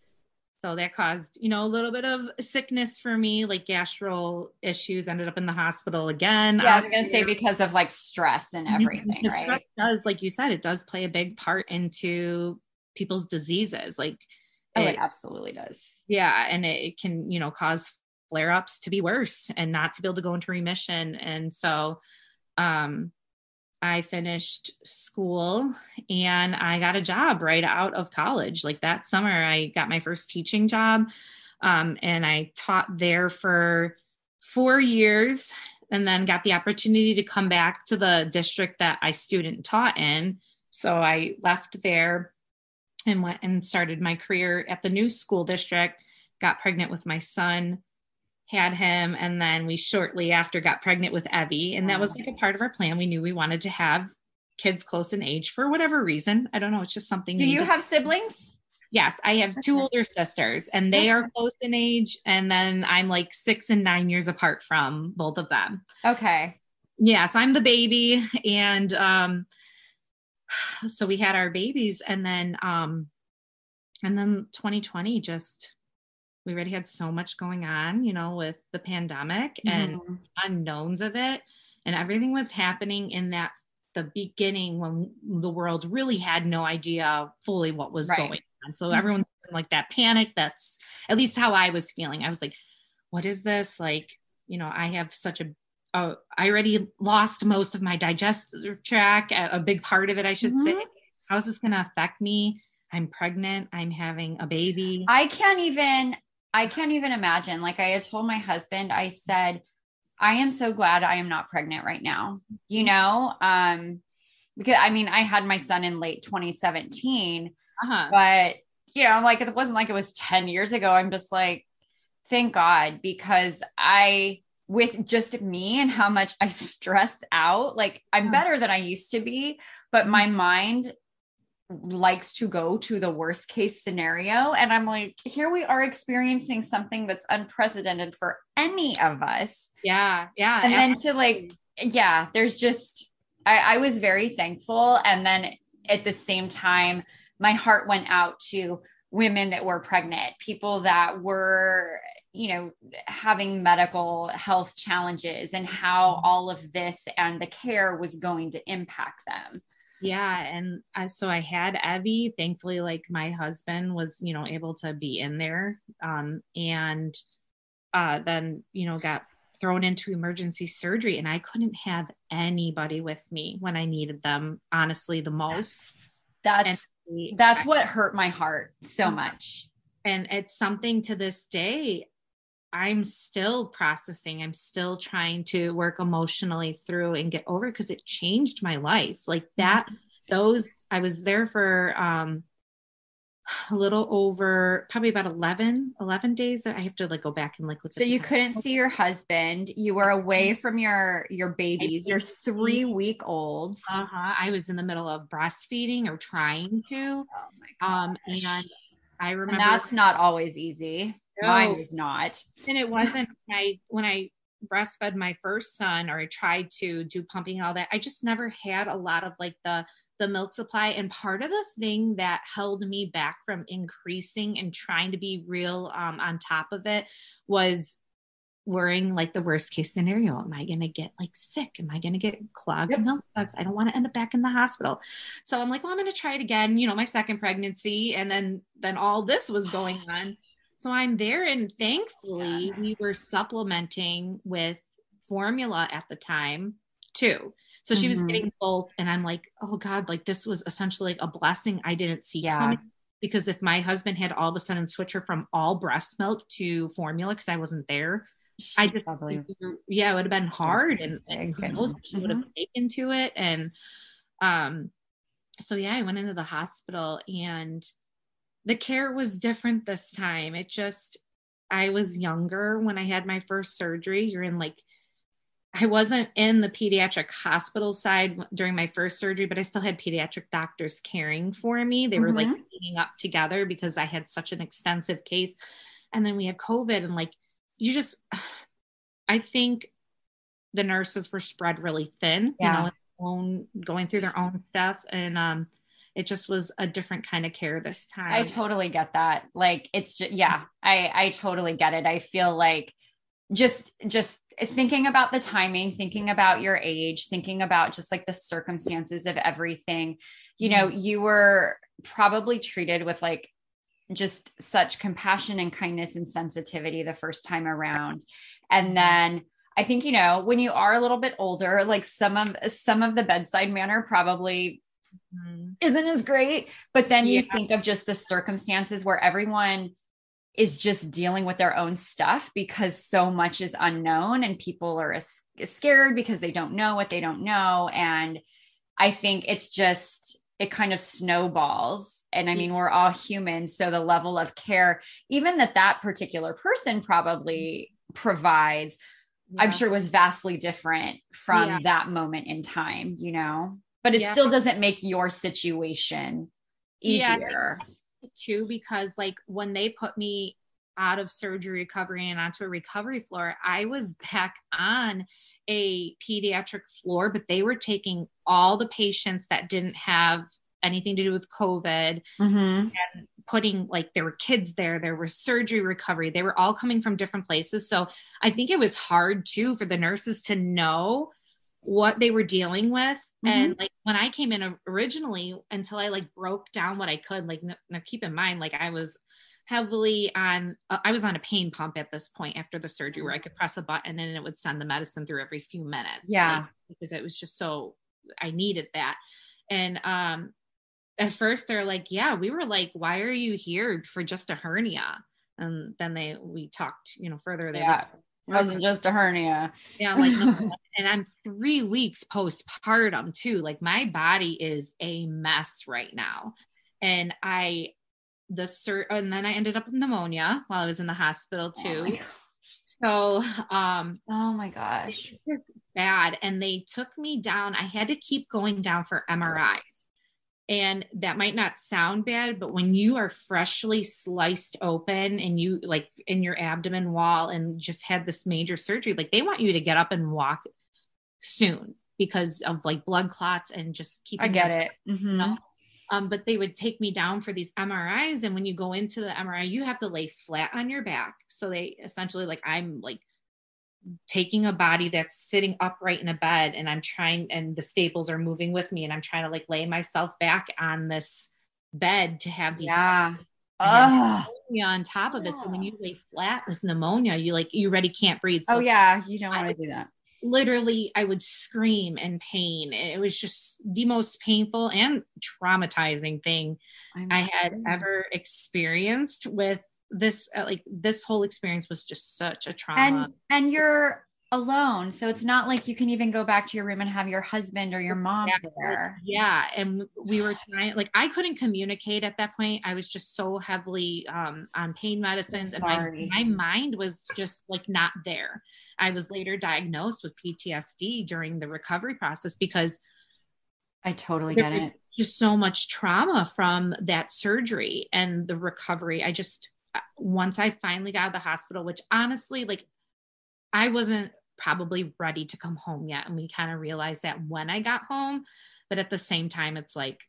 So that caused, you know, a little bit of sickness for me, like gastro issues. Ended up in the hospital again. Yeah, I'm gonna say because of like stress and everything, right? stress does, like you said, it does play a big part into people's diseases. Like, Oh, it- it absolutely does. yeah, and it, it can, you know, cause flare ups to be worse and not to be able to go into remission. And so, um, I finished school and I got a job right out of college. Like that summer, I got my first teaching job. Um, and I taught there for four years and then got the opportunity to come back to the district that I student taught in. So I left there and went and started my career at the new school district, got pregnant with my son, had him, and then we shortly after got pregnant with Evie. And that was like a part of our plan. We knew we wanted to have kids close in age for whatever reason. I don't know. It's just something. Do you just- have siblings? Yes, I have two older sisters and they are close in age. And then I'm like six and nine years apart from both of them. Okay. Yes, I'm the baby. And um so we had our babies and then um and then 2020 just we already had so much going on, you know, with the pandemic and Mhm. unknowns of it. And everything was happening in that the beginning when the world really had no idea fully what was Right. going on. So Mhm. everyone's in, like that panic. That's at least how i was feeling. I was like what is this? Like you know i have such a oh, i already lost most of my digestive tract a, a big part of it i should say. Mhm. how is this going to affect me? I'm pregnant. I'm having a baby. I can't even I can't even imagine. Like I had told my husband, I said, I am so glad I am not pregnant right now. You know? Um, because I mean, I had my son in late 2017, uh-huh. but you know, like it wasn't like it was 10 years ago. I'm just like, thank God, because I with just me and how much I stress out, like I'm better than I used to be, but my mind likes to go to the worst case scenario. And I'm like, here we are experiencing something that's unprecedented for any of us. yeah yeah And then to like, yeah, there's just, I, I was very thankful. And then at the same time, my heart went out to women that were pregnant, people that were, you know, having medical health challenges and how mm-hmm. all of this and the care was going to impact them. Yeah and uh, so i had evie thankfully like my husband was you know able to be in there um and uh then you know got thrown into emergency surgery and i couldn't have anybody with me when i needed them honestly the most That's and that's what hurt my heart so much. and it's something to this day i'm still processing i'm still trying to work emotionally through and get over because it changed my life like that those i was there for um a little over probably about 11 11 days i have to like go back and like look So you couldn't see your husband. You were away from your your babies. You're three week old. uh-huh i was in the middle of breastfeeding or trying to Oh my um and i And remember that's not always easy. No. Mine was not. and it wasn't when I when I breastfed my first son or I tried to do pumping and all that, I just never had a lot of like the the milk supply. And part of the thing that held me back from increasing and trying to be real um, on top of it was worrying like the worst case scenario. Am I going to get like sick? Am I going to get clogged Yep. milk ducts? I don't want to end up back in the hospital. So I'm like, well, I'm going to try it again. You know, my second pregnancy, and then then all this was going on. So I'm there, and thankfully Yeah. we were supplementing with formula at the time too. So she was Mhm. getting both, and I'm like, oh god, like this was essentially like a blessing I didn't see Yeah. coming. Because if my husband had all of a sudden switched her from all breast milk to formula because I wasn't there, I just Probably. yeah, it would have been hard, and, and who knows and- she would have taken to it, and um, so yeah, I went into the hospital, and the care was different this time. It just I was younger when I had my first surgery. You're in like I wasn't in the pediatric hospital side during my first surgery, but I still had pediatric doctors caring for me. They were like Mhm. meeting up together because I had such an extensive case. And then we had COVID, and like, you just, I think the nurses were spread really thin, Yeah. you know, own, going through their own stuff. And um, it just was a different kind of care this time. I totally get that. Like it's just yeah, I I totally get it. I feel like just just thinking about the timing, thinking about your age, thinking about just like the circumstances of everything. You know, mm-hmm. you were probably treated with like just such compassion and kindness and sensitivity the first time around. And mm-hmm. then I think you know when you are a little bit older, like some of some of the bedside manner probably mm-hmm. isn't as great. But then you yeah. think of just the circumstances where everyone is just dealing with their own stuff because so much is unknown and people are scared because they don't know what they don't know. And I think it's just, it kind of snowballs. And I mean, we're all human. So the level of care, even that that particular person probably provides, yeah. I'm sure was vastly different from yeah. that moment in time, you know? But it yeah. still doesn't make your situation easier. too, because like when they put me out of surgery recovery and onto a recovery floor, I was back on a pediatric floor, but they were taking all the patients that didn't have anything to do with COVID mm-hmm. and putting like there were kids there, there was surgery recovery, they were all coming from different places. So I think it was hard too for the nurses to know what they were dealing with. Mm-hmm. And like when I came in originally, until I like broke down what I could, like now keep in mind, like I was heavily on uh, i was on a pain pump at this point after the surgery where i could press a button and it would send the medicine through every few minutes yeah like, because it was just so i needed that and um at first they're like yeah we were like why are you here for just a hernia and then they we talked you know further they yeah. It wasn't just a hernia. Yeah, like no. and I'm three weeks postpartum too. Like my body is a mess right now. And I the sur- and then I ended up with pneumonia while I was in the hospital oh too. Oh so um oh my gosh. It's bad. And they took me down. I had to keep going down for MRIs. And that might not sound bad, but when you are freshly sliced open and you like in your abdomen wall and just had this major surgery, like they want you to get up and walk soon because of like blood clots and just keep. I get it. Mm-hmm. You know? Um, but they would take me down for these MRIs. And when you go into the MRI, you have to lay flat on your back. So they essentially, like, I'm like taking a body that's sitting upright in a bed and I'm trying, and the staples are moving with me, and I'm trying to like lay myself back on this bed to have these. Yeah. on top of it. So when you lay flat with pneumonia, you like you already can't breathe. So oh yeah, you don't want to do that literally I would scream in pain. It was just the most painful and traumatizing thing I'm i had sure. ever experienced with this uh, like this whole experience was just such a trauma. And and you're alone. So it's not like you can even go back to your room and have your husband or your mom exactly. there. Yeah. And we were trying, like, I couldn't communicate at that point. I was just so heavily um, on pain medicines and my, my mind was just like not there. I was later diagnosed with PTSD during the recovery process because I totally get it. Just so much trauma from that surgery and the recovery. I just, once I finally got out of the hospital, which honestly, like, I wasn't probably ready to come home yet. And we kind of realized that when I got home. But at the same time, it's like,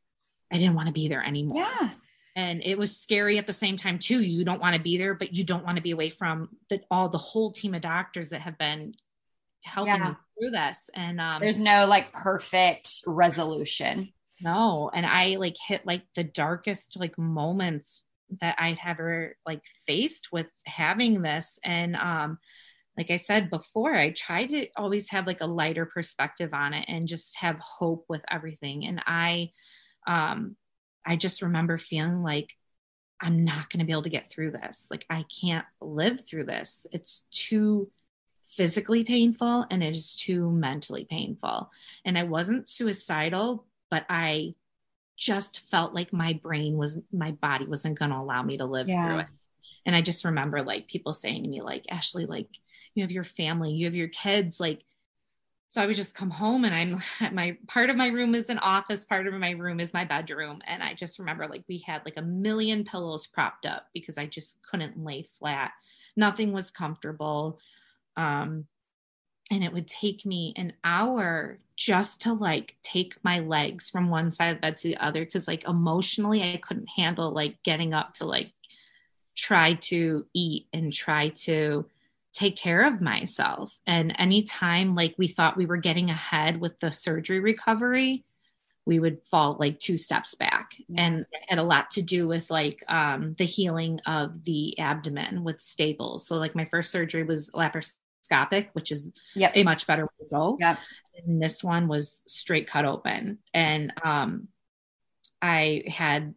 I didn't want to be there anymore. Yeah. And it was scary at the same time, too. You don't want to be there, but you don't want to be away from the, all the whole team of doctors that have been helping yeah. you through this. And um, there's no like perfect resolution. No. And I like hit like the darkest like moments that I'd ever like faced with having this. And um, like I said before, I try to always have like a lighter perspective on it and just have hope with everything. And I, um, I just remember feeling like I'm not going to be able to get through this. Like I can't live through this. It's too physically painful and it is too mentally painful. And I wasn't suicidal, but I just felt like my brain was, my body wasn't going to allow me to live yeah. through it. And I just remember like people saying to me, like, Ashley, like, you have your family, you have your kids, like so I would just come home and I'm my part of my room is an office, part of my room is my bedroom. And I just remember like we had like a million pillows propped up because I just couldn't lay flat. Nothing was comfortable. Um and it would take me an hour just to like take my legs from one side of the bed to the other because like emotionally I couldn't handle like getting up to like try to eat and try to take care of myself. And anytime like we thought we were getting ahead with the surgery recovery, we would fall like two steps back. Yeah. And it had a lot to do with like um, the healing of the abdomen with staples. So like my first surgery was laparoscopic, which is yep. a much better way to go. Yep. And this one was straight cut open. And um, I had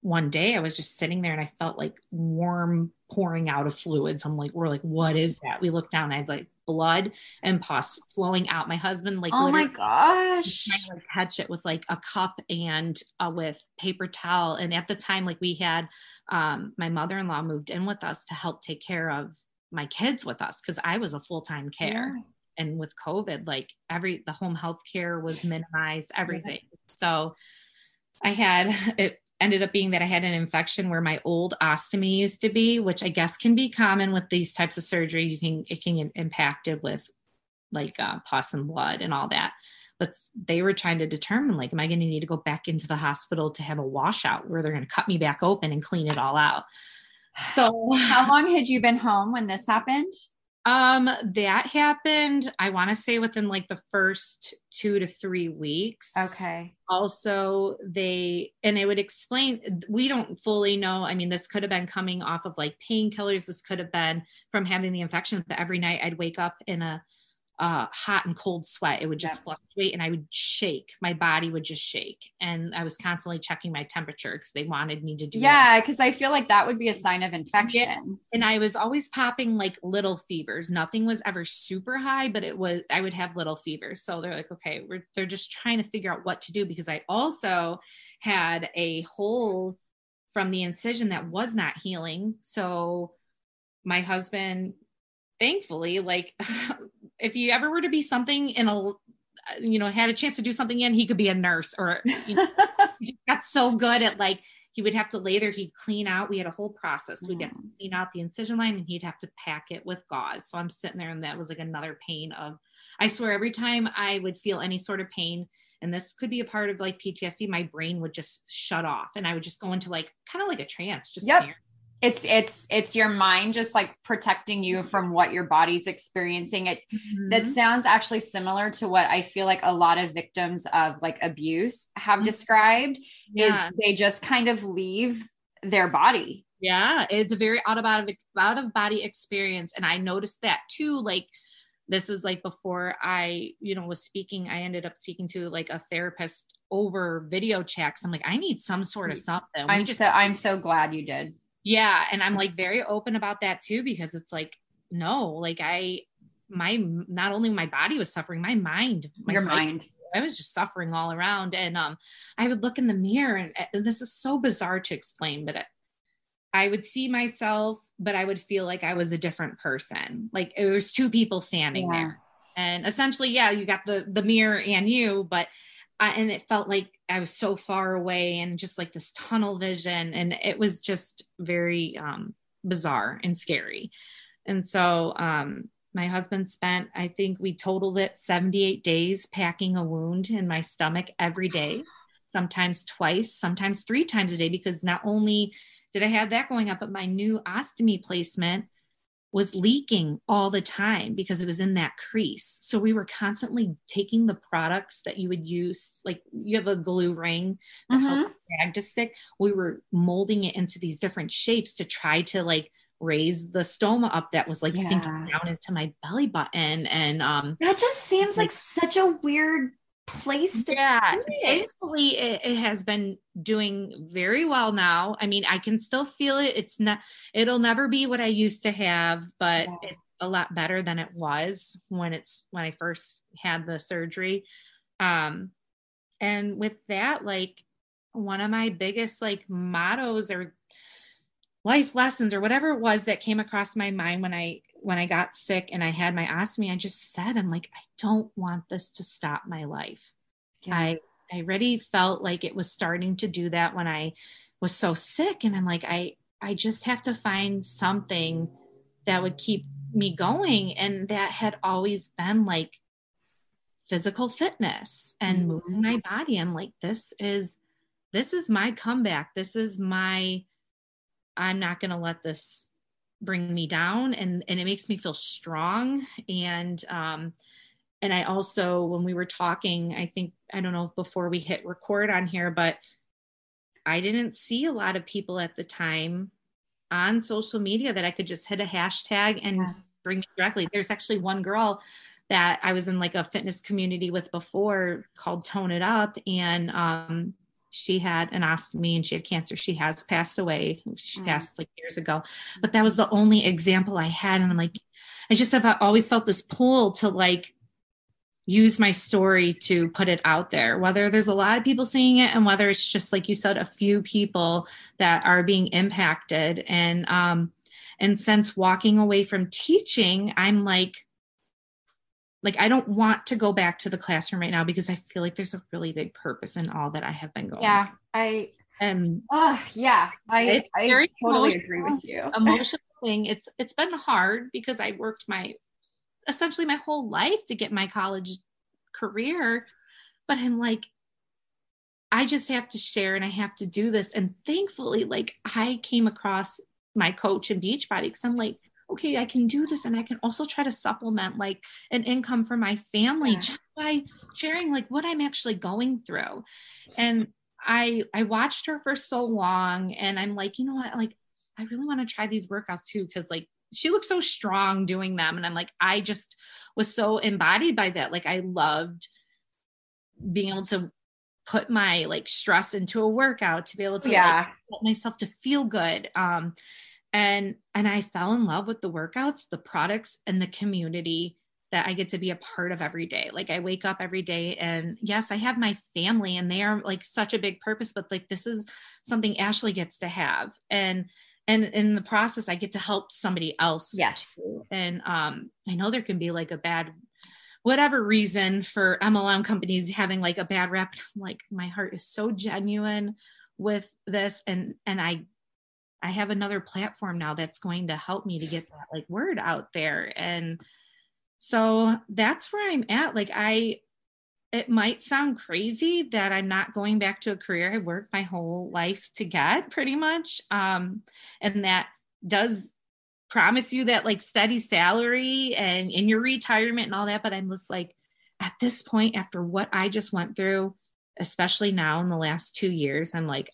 one day I was just sitting there and I felt like warm pouring out of fluids. I'm like, we're like, what is that? We looked down, I had like blood and pus flowing out. My husband, like, oh my gosh, trying to like, catch it with like a cup and uh, with paper towel. And at the time, like, we had um, my mother in law moved in with us to help take care of my kids with us because I was a full time care. Yeah. And with COVID, like every the home health care was minimized, everything. Yeah. So I had it ended up being that I had an infection where my old ostomy used to be, which I guess can be common with these types of surgery. You can it can impact it with like uh, pus and blood and all that. But they were trying to determine like, am I going to need to go back into the hospital to have a washout where they're going to cut me back open and clean it all out? So, how long had you been home when this happened? Um, that happened, I want to say within like the first two to three weeks. Okay. Also, they, and it would explain, we don't fully know. I mean, this could have been coming off of like painkillers. This could have been from having the infection, but every night I'd wake up in a uh, hot and cold sweat. It would just yeah. fluctuate and I would shake. My body would just shake. And I was constantly checking my temperature because they wanted me to do Yeah, because I feel like that would be a sign of infection. Yeah. And I was always popping like little fevers. Nothing was ever super high, but it was I would have little fevers. So they're like, okay, we're they're just trying to figure out what to do because I also had a hole from the incision that was not healing. So my husband thankfully like if you ever were to be something in a you know had a chance to do something in he could be a nurse or you know, he got so good at like he would have to lay there he'd clean out. We had a whole process. We'd have to clean out the incision line and he'd have to pack it with gauze. So i'm sitting there and that was like another pain of i swear every time i would feel any sort of pain and this could be a part of like ptsd my brain would just shut off and i would just go into like kind of like a trance just yep it's it's it's your mind just like protecting you from what your body's experiencing it mm-hmm. that sounds actually similar to what i feel like a lot of victims of like abuse have mm-hmm. described yeah. is they just kind of leave their body yeah it's a very out of out of out of body experience and i noticed that too like this is like before I, you know, was speaking, I ended up speaking to like a therapist over video chats. I'm like, I need some sort of something. I'm just, so I'm so glad you did yeah and i'm like very open about that too because it's like no like i my not only my body was suffering my mind my your mind. I was just suffering all around. And um i would look in the mirror and, and this is so bizarre to explain but it, i would see myself but i would feel like i was a different person. Like it was two people standing yeah. there. And essentially yeah you got the the mirror and you but I, and it felt like I was so far away and just like this tunnel vision. And it was just very um, bizarre and scary. And so um, my husband spent, I think we totaled it 78 days packing a wound in my stomach every day, sometimes twice, sometimes three times a day, because not only did I have that going up, but my new ostomy placement was leaking all the time because it was in that crease. So we were constantly taking the products that you would use, like you have a glue ring that mm-hmm. helps bag to stick. We were molding it into these different shapes to try to like raise the stoma up that was like yeah. sinking down into my belly button. And um that just seems like, like such a weird place to yeah thankfully it, it, has been doing very well now. I mean i can still feel it. It's not it'll never be what i used to have but yeah. it's a lot better than it was when it's when i first had the surgery. Um and with that like one of my biggest like mottos or life lessons or whatever it was that came across my mind when i when I got sick and I had my ostomy, I just said, I'm like, I don't want this to stop my life. Yeah. I I already felt like it was starting to do that when I was so sick. And I'm like, I I just have to find something that would keep me going and that had always been like physical fitness and mm-hmm. moving my body i'm like this is this is my comeback this is my i'm not going to let this bring me down. And and it makes me feel strong. And um and i also when we were talking i think i don't know if before we hit record on here but i didn't see a lot of people at the time on social media that i could just hit a hashtag and yeah. bring me directly. There's actually one girl that i was in like a fitness community with before called tone it up. And um she had an ostomy and she had cancer. She has passed away. She mm. passed like years ago. But that was the only example I had. And I'm like, I just have always felt this pull to like use my story to put it out there, whether there's a lot of people seeing it and whether it's just like you said, a few people that are being impacted. And um, and since walking away from teaching, I'm like, like I don't want to go back to the classroom right now because I feel like there's a really big purpose in all that I have been going. Yeah, I and uh, yeah, I I totally agree with you. Emotional thing. It's it's been hard because I worked my essentially my whole life to get my college career, but I'm like I just have to share and I have to do this. And thankfully, like I came across my coach in Beachbody because I'm like, okay, I can do this and I can also try to supplement like an income for my family yeah. just by sharing like what I'm actually going through. And I I watched her for so long and I'm like, you know what? Like I really want to try these workouts too cuz like she looks so strong doing them and I'm like I just was so embodied by that. Like I loved being able to put my like stress into a workout to be able to yeah. like, myself to feel good um and and i fell in love with the workouts the products and the community that i get to be a part of every day. Like i wake up every day and yes i have my family and they are like such a big purpose but like this is something ashley gets to have. And and in the process i get to help somebody else yes. too. and um i know there can be like a bad whatever reason for mlm companies having like a bad rep like my heart is so genuine with this. And and i I have another platform now that's going to help me to get that like word out there. And so that's where I'm at. Like I it might sound crazy that I'm not going back to a career I worked my whole life to get pretty much. Um, and that does promise you that like steady salary and in your retirement and all that. But I'm just like, at this point, after what I just went through, especially now in the last two years, I'm like,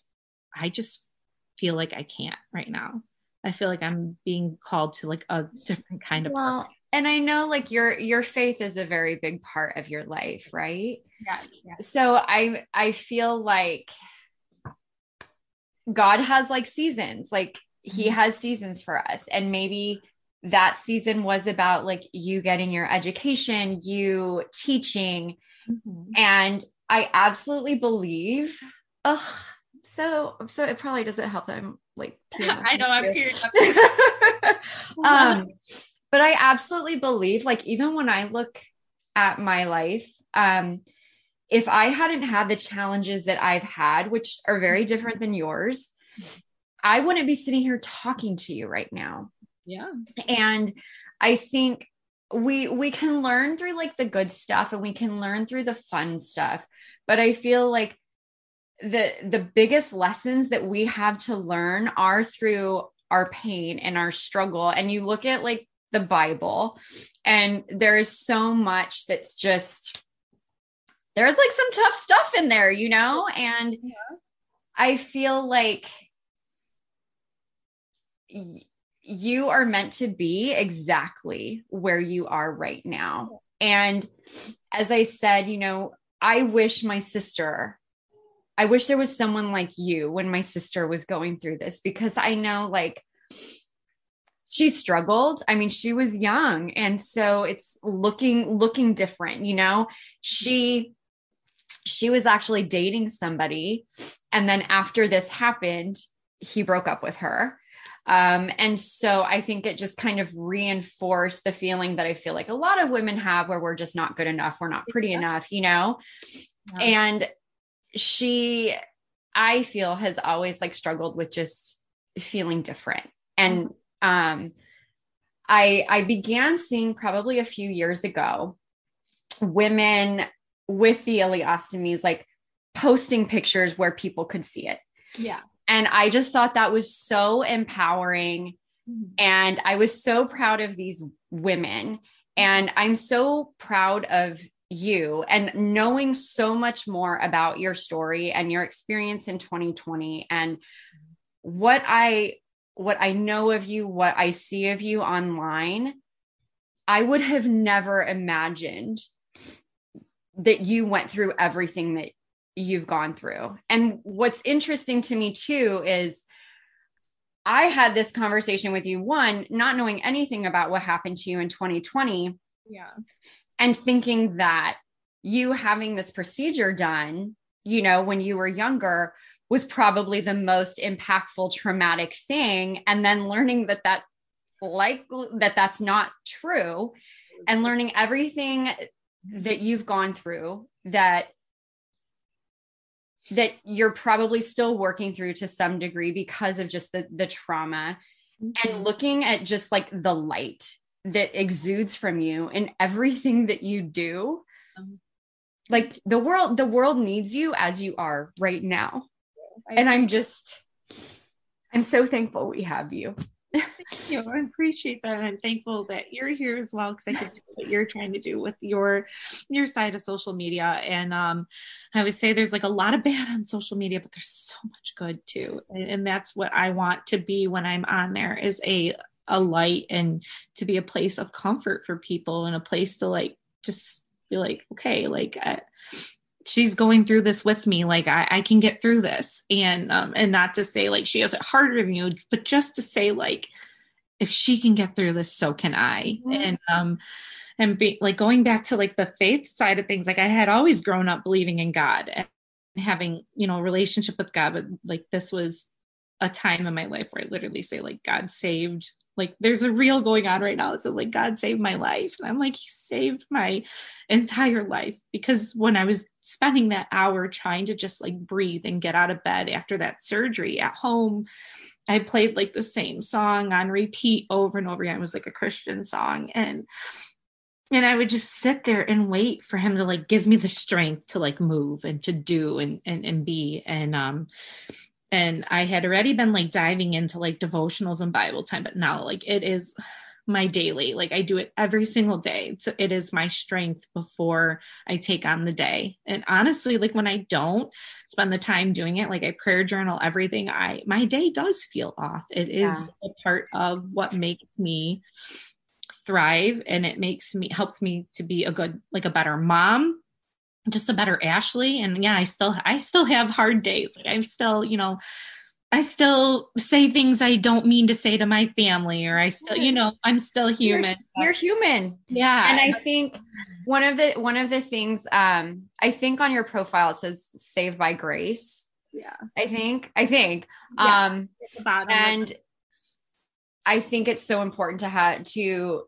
I just feel like I can't right now. I feel like I'm being called to like a different kind of well, purpose. and I know like your your faith is a very big part of your life, right? Yes, yes. So I I feel like God has like seasons. Like he mm-hmm. has seasons for us and maybe that season was about like you getting your education, you teaching. Mm-hmm. And I absolutely believe, ugh, so so it probably doesn't help that I'm like I know I'm tearing um but I absolutely believe like even when I look at my life um if I hadn't had the challenges that I've had which are very mm-hmm. different than yours I wouldn't be sitting here talking to you right now. Yeah. And I think we we can learn through like the good stuff and we can learn through the fun stuff but i feel like the the biggest lessons that we have to learn are through our pain and our struggle. And you look at like the bible and there's so much that's just there's like some tough stuff in there you know? And yeah. i feel like y- you are meant to be exactly where you are right now. And as i said you know i wish my sister I wish there was someone like you when my sister was going through this because I know like she struggled. I mean, she was young and so it's looking looking different, you know. She she was actually dating somebody and then after this happened, he broke up with her. Um, and so I think it just kind of reinforced the feeling that I feel like a lot of women have where we're just not good enough, we're not pretty yeah. enough, you know? Yeah. And she i feel has always like struggled with just feeling different and um I I began seeing probably a few years ago women with the ileostomies like posting pictures where people could see it. Yeah. And I just thought that was so empowering. Mm-hmm. And I was so proud of these women. And I'm so proud of you and knowing so much more about your story and your experience in 2020 and what I what I know of you, what I see of you online, I would have never imagined that you went through everything that you've gone through. And what's interesting to me too is I had this conversation with you, one, not knowing anything about what happened to you in 2020. Yeah. And thinking that you having this procedure done, you know, when you were younger was probably the most impactful traumatic thing. And then learning that that like that that's not true and learning everything that you've gone through that that you're probably still working through to some degree because of just the the trauma mm-hmm. and looking at just like the light that exudes from you in everything that you do um, like the world the world needs you as you are right now and i'm just i'm so thankful we have you Thank you. I appreciate that. And I'm thankful that you're here as well because I can see what you're trying to do with your your side of social media. And um, I always say there's like a lot of bad on social media, but there's so much good too. And, and that's what I want to be when I'm on there is a a light and to be a place of comfort for people and a place to like just be like, okay, like I, she's going through this with me. Like I, I can get through this. And um and not to say like she has it harder than you but just to say like if she can get through this so can i. Mm-hmm. and um and be like going back to like the faith side of things like i had always grown up believing in god and having you know relationship with god but like this was a time in my life where i literally say like god saved like there's a reel going on right now. So like God saved my life. And I'm like, He saved my entire life because when I was spending that hour trying to just like breathe and get out of bed after that surgery at home, I played like the same song on repeat over and over again. It was like a Christian song. And and I would just sit there and wait for him to like give me the strength to like move and to do and and, and be. And um and I had already been like diving into like devotionals and Bible time, but now like it is my daily. Like I do it every single day. So it is my strength before I take on the day. And honestly, like when I don't spend the time doing it, like I prayer journal everything, I my day does feel off. It is yeah. a part of what makes me thrive and it makes me helps me to be a good like a better mom just a better Ashley. And yeah, I still I still have hard days. Like I'm still, you know, I still say things I don't mean to say to my family, or I still, you know, I'm still human. You're, you're human. Yeah. And I think one of the one of the things um I think on your profile it says saved by grace. Yeah. I think. I think. Yeah, um and I think it's so important to have to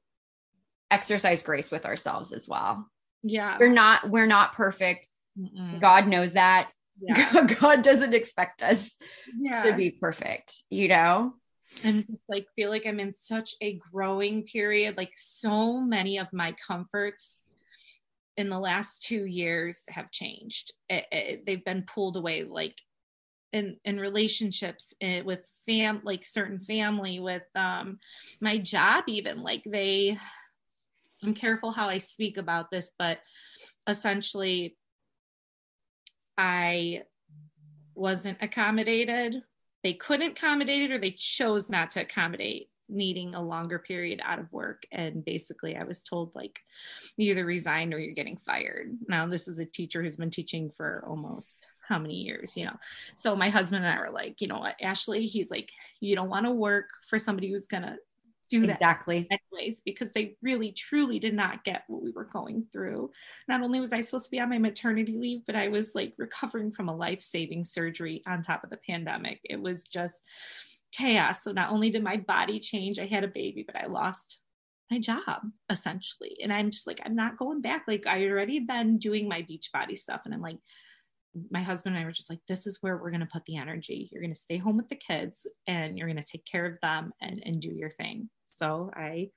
exercise grace with ourselves as well yeah. We're not we're not perfect. Mm-mm. god knows that. Yeah. god doesn't expect us yeah. to be perfect you know? And just like feel like i'm in such a growing period. Like so many of my comforts in the last two years have changed. It, it, they've been pulled away like in in relationships eh, with fam like certain family with um my job even. Like they I'm careful how I speak about this, but essentially, I wasn't accommodated. They couldn't accommodate it, or they chose not to accommodate needing a longer period out of work. And basically, I was told, like, you either resign or you're getting fired. Now, this is a teacher who's been teaching for almost how many years, you know? So, my husband and I were like, you know what, Ashley, he's like, you don't want to work for somebody who's going to do that exactly. anyways because they really truly did not get what we were going through. Not only was i supposed to be on my maternity leave but i was like recovering from a life-saving surgery on top of the pandemic. It was just chaos. So not only did my body change i had a baby but i lost my job essentially. And i'm just like i'm not going back. Like i already been doing my Beachbody stuff and i'm like my husband and I were just like, this is where we're going to put the energy. You're going to stay home with the kids and you're going to take care of them and, and do your thing. So I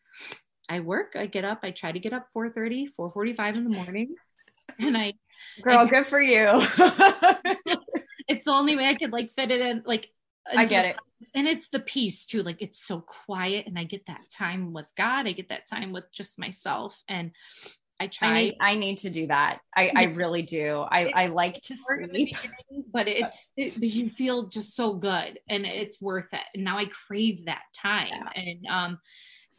I work, I get up, I try to get up 4 30, 4 45 in the morning. And I girl, I do, good for you. it's the only way I could like fit it in. Like I get it. And it's the peace too. Like it's so quiet and I get that time with God. I get that time with just myself. And I try. I need, I need to do that. I, I really do. I, I like to sleep, but it's it, you feel just so good and it's worth it. And now I crave that time. Yeah. And um,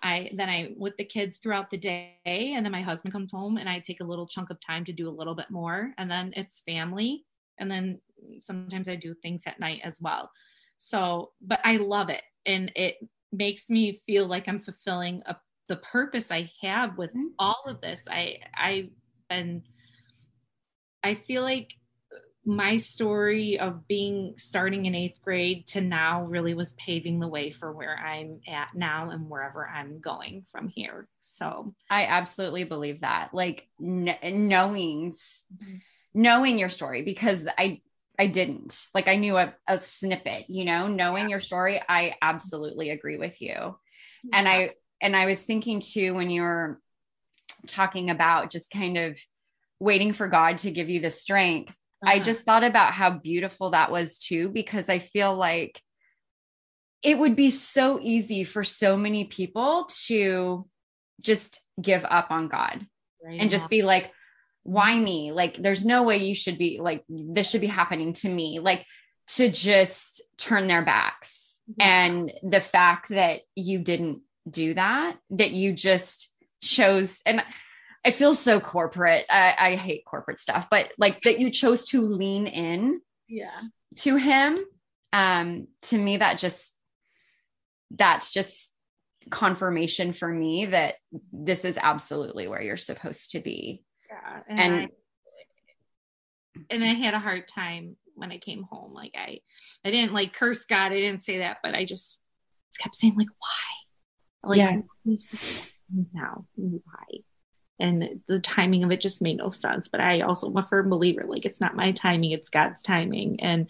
I then I with the kids throughout the day, and then my husband comes home, and I take a little chunk of time to do a little bit more, and then it's family, and then sometimes I do things at night as well. So, but I love it, and it makes me feel like I'm fulfilling a the purpose I have with mm-hmm. all of this. I I've been I feel like my story of being starting in eighth grade to now really was paving the way for where I'm at now and wherever I'm going from here. So I absolutely believe that. Like kn- knowing knowing your story because I I didn't like I knew a, a snippet, you know, knowing yeah. your story. I absolutely agree with you. Yeah. And I and I was thinking too when you were talking about just kind of waiting for God to give you the strength. Uh-huh. I just thought about how beautiful that was too, because I feel like it would be so easy for so many people to just give up on God right. and just be like, why me? Like, there's no way you should be like, this should be happening to me. Like, to just turn their backs. Yeah. And the fact that you didn't do that, that you just chose, and it feels so corporate. I, I hate corporate stuff, but like that you chose to lean in yeah. to him. Um, to me, that just, that's just confirmation for me that this is absolutely where you're supposed to be. Yeah. And, and I, and I had a hard time when I came home. Like I, I didn't like curse God. I didn't say that, but I just kept saying like, why? Like, yeah. now? Why? And the timing of it just made no sense. But I also am a firm believer, like it's not my timing, it's God's timing. And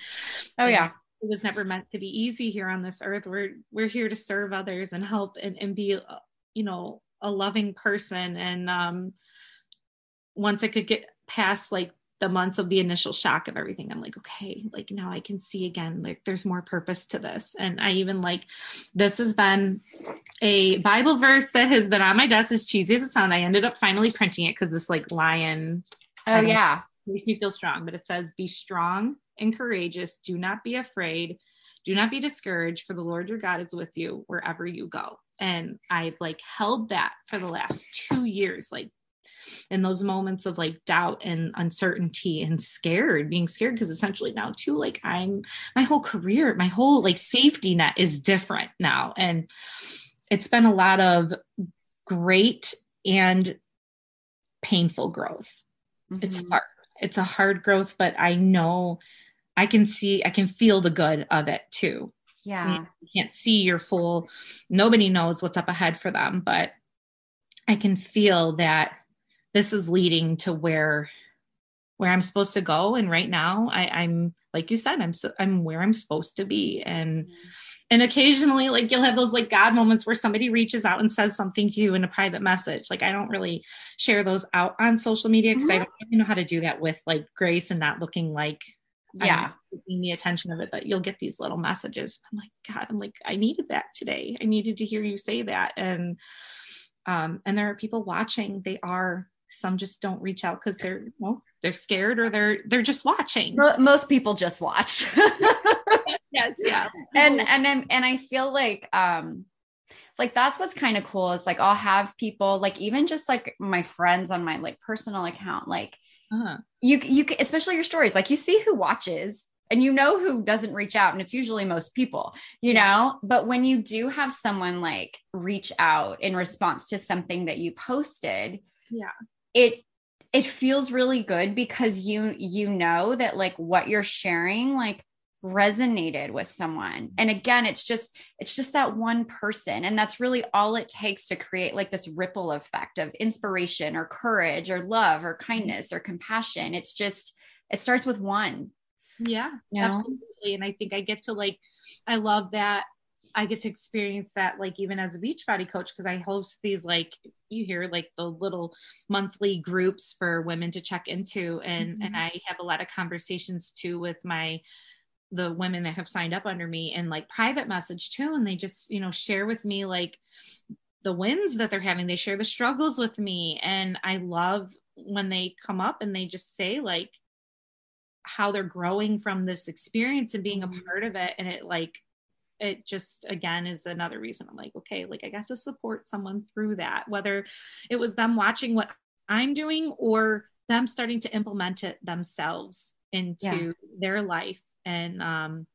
oh yeah. And it was never meant to be easy here on this earth. We're we're here to serve others and help and, and be you know a loving person and um once I could get past like the months of the initial shock of everything, I'm like, okay, like now I can see again, like there's more purpose to this. And I even like this has been a Bible verse that has been on my desk as cheesy as it sounds. I ended up finally printing it because this like lion. Oh, yeah. Makes me feel strong, but it says, Be strong and courageous. Do not be afraid. Do not be discouraged, for the Lord your God is with you wherever you go. And I've like held that for the last two years, like in those moments of like doubt and uncertainty and scared being scared because essentially now too like i'm my whole career my whole like safety net is different now. And it's been a lot of great and painful growth. Mm-hmm. it's hard. It's a hard growth but i know i can see i can feel the good of it too. Yeah. You can't see your full nobody knows what's up ahead for them but i can feel that this is leading to where where I'm supposed to go. And right now I, am like you said, I'm so I'm where I'm supposed to be. And mm-hmm. and occasionally like you'll have those like God moments where somebody reaches out and says something to you in a private message. Like I don't really share those out on social media because mm-hmm. I don't really know how to do that with like grace and not looking like yeah taking the attention of it but you'll get these little messages i'm like god i'm like i needed that today i needed to hear you say that and um and there are people watching they are some just don't reach out because they're well they're scared or they're they're just watching. Most people just watch. Yes yeah. And and and i feel like um like that's what's kind of cool is like i'll have people like even just like my friends on my like personal account like uh-huh. you you especially your stories like you see who watches and you know who doesn't reach out and it's usually most people you know? But when you do have someone like reach out in response to something that you posted yeah it it feels really good because you you know that like what you're sharing like resonated with someone. And again it's just it's just that one person. And that's really all it takes to create like this ripple effect of inspiration or courage or love or mm-hmm. kindness or compassion. It's just it starts with one. Yeah you know? absolutely. And i think i get to like i love that I get to experience that like even as a Beachbody coach because I host these like you hear like the little monthly groups for women to check into and mm-hmm. and I have a lot of conversations too with my the women that have signed up under me and like private message too and they just you know share with me like the wins that they're having they share the struggles with me and I love when they come up and they just say like how they're growing from this experience and being mm-hmm. a part of it and it like it just again is another reason I'm like, okay, like I got to support someone through that, whether it was them watching what I'm doing or them starting to implement it themselves into yeah. their life. And um,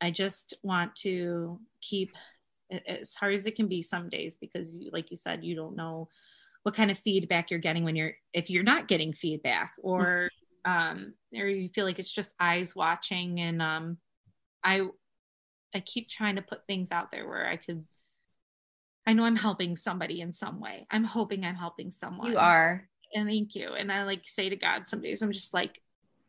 I just want to keep as hard as it can be some days because you, like you said, you don't know what kind of feedback you're getting when you're if you're not getting feedback or um or you feel like it's just eyes watching and um I I keep trying to put things out there where I could I know I'm helping somebody in some way. I'm hoping I'm helping someone. You are. And thank you. And I like say to God some days I'm just like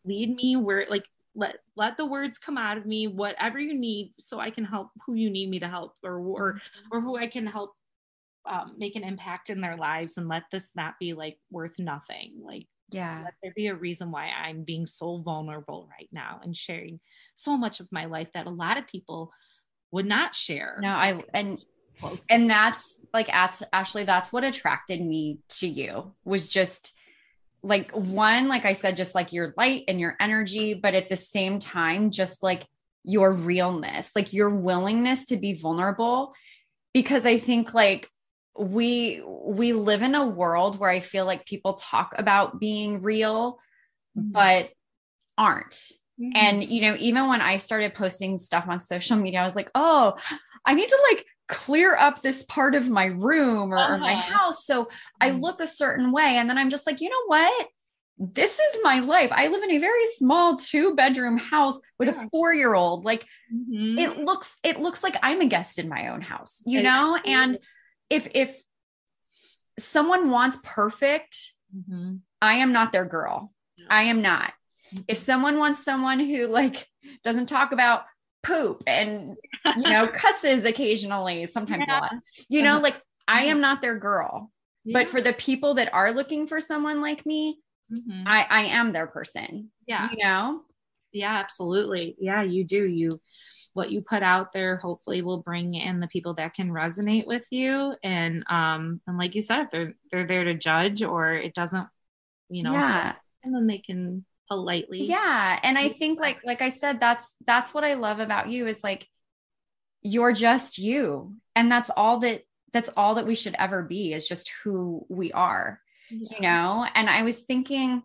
lead me where like let let the words come out of me whatever you need so I can help who you need me to help or or mm-hmm. or who I can help um, make an impact in their lives and let this not be like worth nothing. Like yeah. Let there be a reason why i'm being so vulnerable right now and sharing so much of my life that a lot of people would not share. No i and and that's like ashley that's what attracted me to you was just like one like i said just like your light and your energy but at the same time just like your realness like your willingness to be vulnerable. Because i think like we we live in a world where i feel like people talk about being real mm-hmm. but aren't mm-hmm. and you know even when i started posting stuff on social media i was like oh i need to like clear up this part of my room or, uh-huh. or my uh-huh. house so mm-hmm. i look a certain way and then i'm just like you know what this is my life. I live in a very small two bedroom house with yeah. a four year old. Like mm-hmm. it looks, it looks like I'm a guest in my own house, you know? And if if someone wants perfect, mm-hmm. I am not their girl. I am not. Mm-hmm. If someone wants someone who like doesn't talk about poop and you know cusses occasionally, sometimes yeah. a lot, you know, uh-huh. like I am not their girl. Yeah. But for the people that are looking for someone like me, mm-hmm. I I am their person. Yeah. You know? Yeah, absolutely. Yeah, you do. You what you put out there hopefully will bring in the people that can resonate with you and um and like you said if they're they're there to judge or it doesn't you know yeah. and then they can politely yeah and i think like like i said that's that's what i love about you is like you're just you and that's all that that's all that we should ever be is just who we are yeah. you know and i was thinking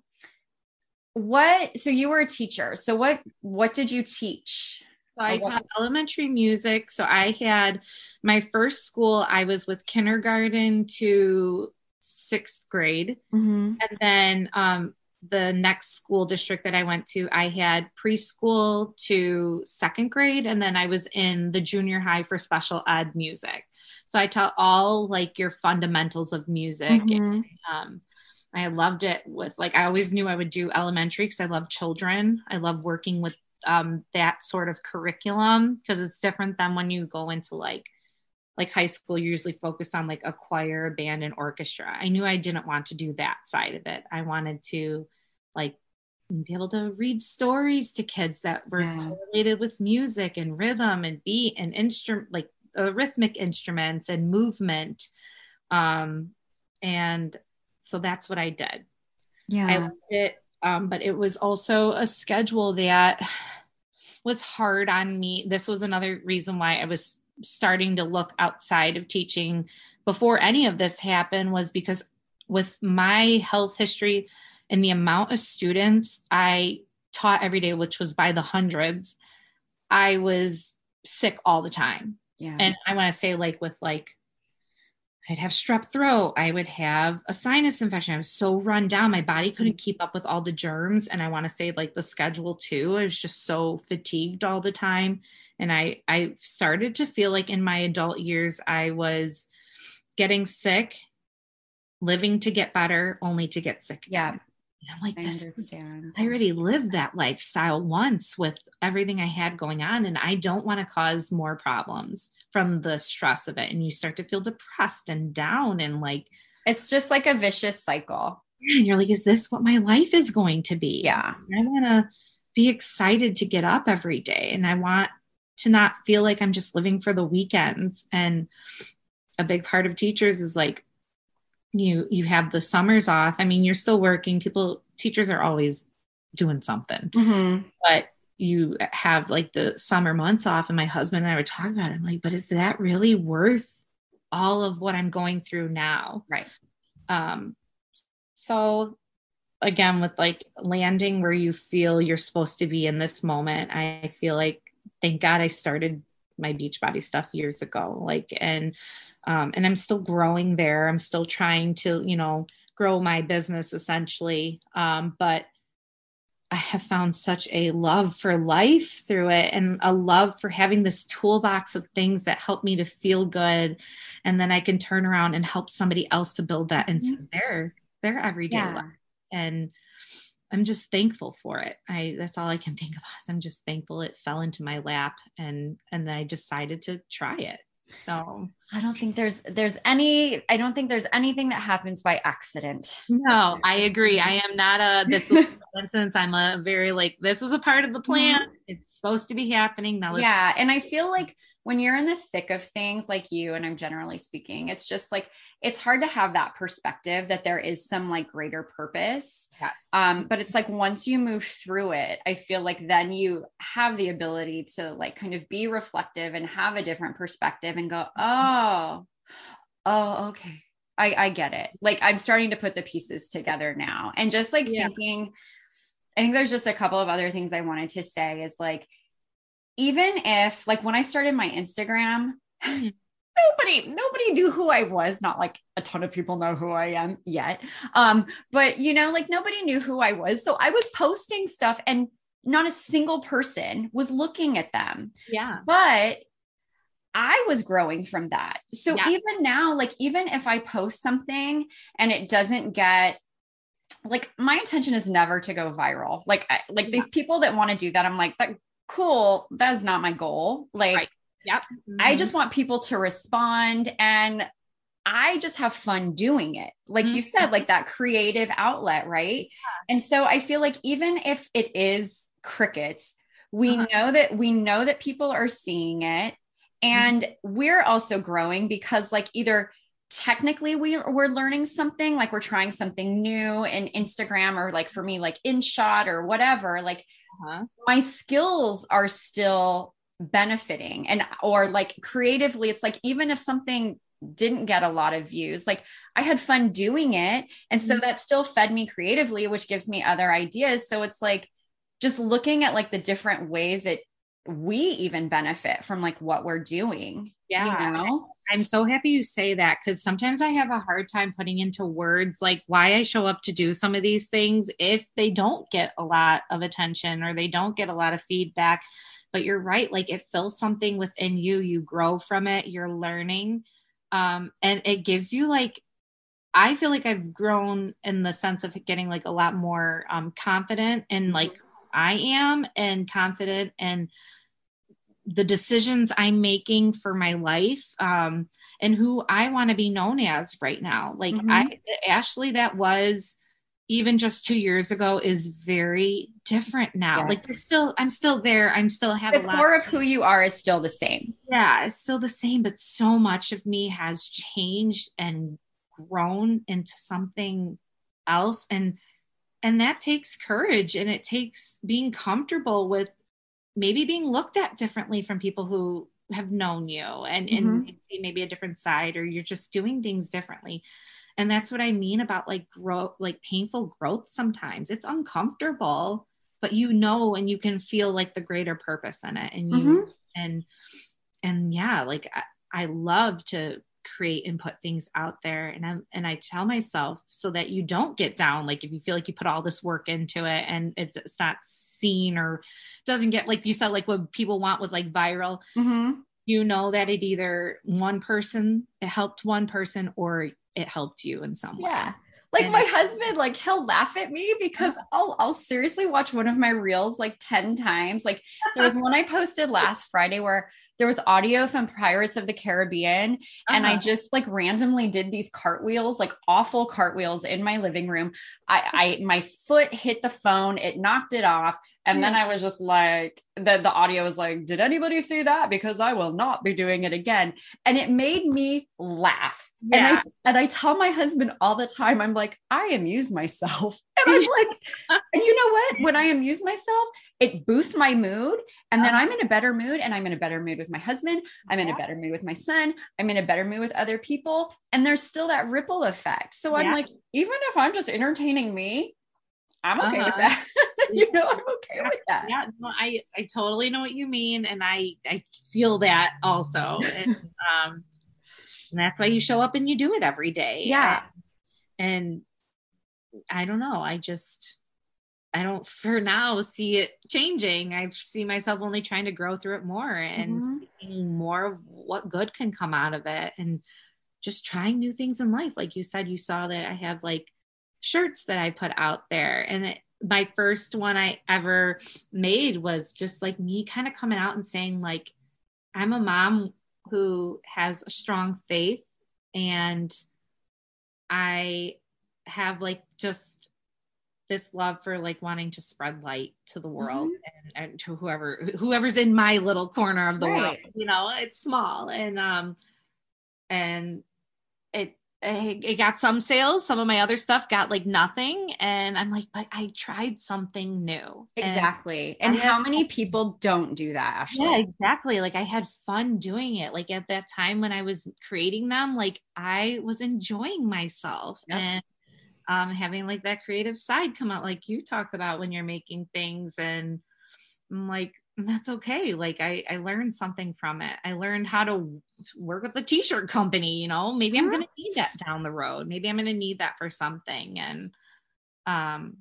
what so you were a teacher so what what did you teach so I taught elementary music. So I had my first school, I was with kindergarten to sixth grade. Mm-hmm. And then um, the next school district that I went to, I had preschool to second grade. And then I was in the junior high for special ed music. So I taught all like your fundamentals of music. Mm-hmm. And, um, I loved it with like, I always knew I would do elementary because I love children. I love working with um, that sort of curriculum because it's different than when you go into like like high school you're usually focused on like a choir band and orchestra i knew i didn't want to do that side of it i wanted to like be able to read stories to kids that were yeah. correlated with music and rhythm and beat and instrument like uh, rhythmic instruments and movement um and so that's what i did yeah i loved it um, but it was also a schedule that was hard on me. This was another reason why I was starting to look outside of teaching before any of this happened was because with my health history and the amount of students I taught every day, which was by the hundreds, I was sick all the time. Yeah. And I want to say, like, with like I'd have strep throat. I would have a sinus infection. I was so run down. My body hmm. couldn't keep up with all the germs. And I want to say like the schedule too. I was just so fatigued all the time. And I I started to feel like in my adult years I was getting sick, living to get better, only to get sick. Yeah. And I'm like, I this understand. I already lived that lifestyle once with everything I had going on, and I don't want to cause more problems from the stress of it. And you start to feel depressed and down, and like, It's just like a vicious cycle. and you're like, is this what my life is going to be? Yeah. I want to be excited to get up every day, and I want to not feel like I'm just living for the weekends. And a big part of teachers is like, you you have the summers off. I mean, you're still working. People, teachers are always doing something Mm-hmm. but you have like the summer months off and my husband and i were talking about it i'm like but is that really worth all of what i'm going through now? Right. um so again with like landing where you feel you're supposed to be in this moment i feel like thank god i started my Beachbody stuff years ago like and um and i'm still growing there. I'm still trying to you know grow my business essentially. Um but I have found such a love for life through it and a love for having this toolbox of things that help me to feel good. And then I can turn around and help somebody else to build that into mm-hmm. their their everyday Yeah. life. And I'm just thankful for it. I that's all I can think of. I'm just thankful it fell into my lap and and then I decided to try it. So I don't think there's there's any I don't think there's anything that happens by accident. no, I agree. I am not a this coincidence. I'm a very like this is a part of the plan. Mm-hmm. It's supposed to be happening. Now yeah and i feel like when you're in the thick of things like you and i'm generally speaking it's just like it's hard to have that perspective that there is some like greater purpose yes. um but it's like once you move through it i feel like then you have the ability to like kind of be reflective and have a different perspective and go oh oh okay i i get it like i'm starting to put the pieces together now and just like Yeah. thinking i think there's just a couple of other things i wanted to say is like even if like when i started my instagram nobody nobody knew who i was not like a ton of people know who i am yet um but you know like nobody knew who i was so i was posting stuff and not a single person was looking at them Yeah. but I was growing from that. So Yeah. even now, like, even if I post something and it doesn't get, like, my intention is never to go viral. Like, I, like these people that want to do that, I'm like, that cool. That is not my goal. Like, Right. Yep. I Mhm. just want people to respond and I just have fun doing it. Like you said, like that creative outlet, right? And so I feel like even if it is crickets, we Uh-huh. know that we know that people are seeing it and we're also growing because like either technically we, we're learning something like we're trying something new in instagram or like for me like InShot or whatever like Uh-huh. my skills are still benefiting and or like creatively it's like even if something didn't get a lot of views like i had fun doing it and so Mhm. that still fed me creatively which gives me other ideas so it's like just looking at like the different ways that we even benefit from like what we're doing Yeah. you know I'm so happy you say that because sometimes I have a hard time putting into words like why I show up to do some of these things if they don't get a lot of attention or they don't get a lot of feedback. But you're right, like it fills something within you, you grow from it, you're learning. Um, and it gives you like, I feel like I've grown in the sense of getting like a lot more um, confident in like I am and confident and the decisions I'm making for my life um, and who I want to be known as right now. Like Mhm. I, Ashley, that was even just two years ago is very different now. Yeah. Like there's still, I'm still there. I'm still have the core of who you are is still the same yeah, it's still the same, but so much of me has changed and grown into something else. And and that takes courage and it takes being comfortable with maybe being looked at differently from people who have known you and, and maybe- a different side or you're just doing things differently. And that's what i mean about like growth like painful growth sometimes. It's uncomfortable but you know and you can feel like the greater purpose in it. And you Mhm. and and yeah like I, I love to create and put things out there and i and i tell myself so that you don't get down like if you feel like you put all this work into it and it's it's not seen or doesn't get like you said like what people want with like viral Mhm. you know that it either one person it helped one person or it helped you in some way Yeah. Like my husband, like he'll laugh at me because I'll I'll seriously watch one of my reels like 10 times. Like there was one I posted last Friday where there was audio from Pirates of the Caribbean. Uh-huh. And I uh-huh. just like randomly did these cartwheels, like awful cartwheels in my living room. I, I my foot hit the phone, it knocked it off. And then I was just like, the, the audio was like, did anybody see that? Because I will not be doing it again. And it made me laugh. Yeah. And I and I tell my husband all the time, I'm like, I amuse myself. And I'm like, and you know what? When I amuse myself, it boosts my mood. And then I'm in a better mood and I'm in a better mood with my husband. I'm in a better mood with my son. I'm in a better mood with other people. And there's still that ripple effect. So I'm yeah. like, even if I'm just entertaining me, I'm okay uh-huh. with that. you know, I'm okay with that. Yeah, no, I I totally know what you mean, and I I feel that also, and um, and that's why you show up and you do it every day. Yeah, and, and I don't know. I just I don't for now see it changing. I see myself only trying to grow through it more and mm-hmm. more of what good can come out of it and just trying new things in life. Like you said, you saw that I have like shirts that I put out there. And it, my first one I ever made was just like me kind of coming out and saying, like, I'm a mom who has a strong faith and I have like just this love for like wanting to spread light to the world mm-hmm. and, and, to whoever whoever's in my little corner of the right. world you know it's small and um and it got some sales. Some of my other stuff got like nothing. And I'm like, but I tried something new. Exactly. And, and how many people don't do that, Ashley? Yeah, exactly. Like I had fun doing it. Like at that time when I was creating them, like I was enjoying myself yep. and um, having like that creative side come out, like you talk about when you're making things. And I'm like, that's okay. Like I, I learned something from it. I learned how to work with a t-shirt company, you know, maybe I'm going to need that down the road. Maybe I'm going to need that for something. And, um,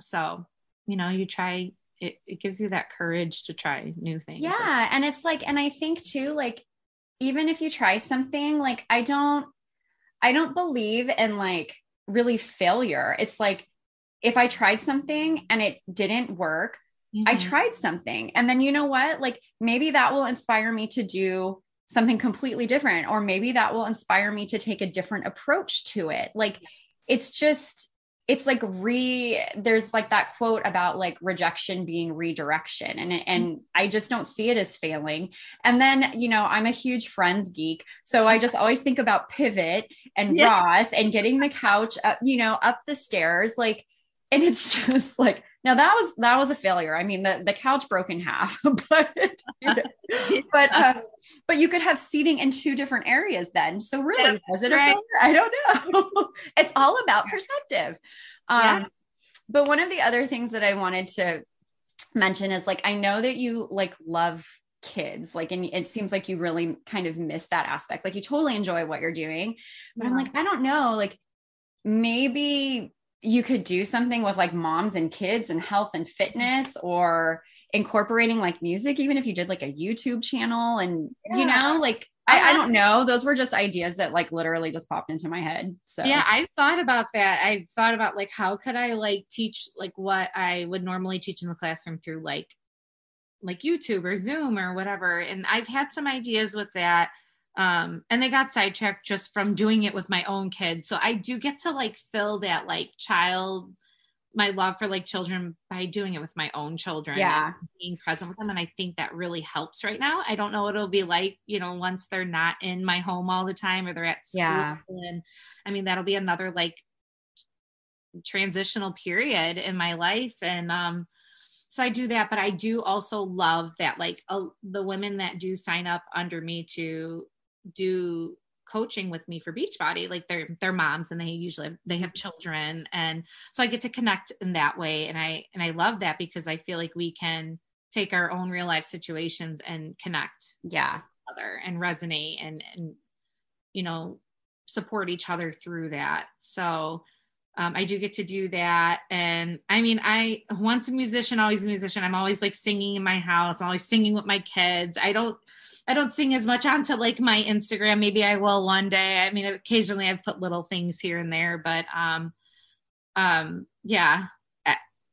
so, you know, you try, it, it gives you that courage to try new things. Yeah. And it's like, and I think too, like, even if you try something, like, I don't, I don't believe in like really failure. It's like, if I tried something and it didn't work, Mm-hmm. I tried something. And then you know what? Like maybe that will inspire me to do something completely different, or maybe that will inspire me to take a different approach to it. Like it's just, it's like re there's like that quote about like rejection being redirection and and. I just don't see it as failing. And then, you know, I'm a huge friends geek, so I just always think about pivot and yeah. Ross and getting the couch up, you know, up the stairs like and it's just like now that was that was a failure. I mean, the, the couch broke in half, but but um, but you could have seating in two different areas then. So really, yeah, was it right. a failure? I don't know. it's all about perspective. Um, yeah. But one of the other things that I wanted to mention is like I know that you like love kids like and it seems like you really kind of miss that aspect like you totally enjoy what you're doing but i'm like i don't know like maybe you could do something with like moms and kids and health and fitness or incorporating like music even if you did like a youtube channel and yeah. you know like I, I, don't know. Those were just ideas that like literally just popped into my head so. Yeah i thought about that. I thought about like how could i like teach like what i would normally teach in the classroom through like like youtube or zoom or whatever and i've had some ideas with that um and they got sidetracked just from doing it with my own kids. So i do get to like fill that like child my love for like children by doing it with my own children yeah. being present with them. And i think that really helps right now. I don't know what it'll be like you know once they're not in my home all the time or they're at school. Yeah. And i mean that'll be another like transitional period in my life. And um so I do that, but I do also love that, like uh, the women that do sign up under me to do coaching with me for Beachbody, like they're they're moms and they usually they have children, and so I get to connect in that way, and I and I love that because I feel like we can take our own real life situations and connect, yeah, other and resonate and and you know support each other through that. So um, I do get to do that. And I mean, I once a musician, always a musician. I'm always like singing in my house. I'm always singing with my kids. I don't, I don't sing as much onto like my Instagram. Maybe I will one day. I mean, occasionally I've put little things here and there, but um, um, yeah,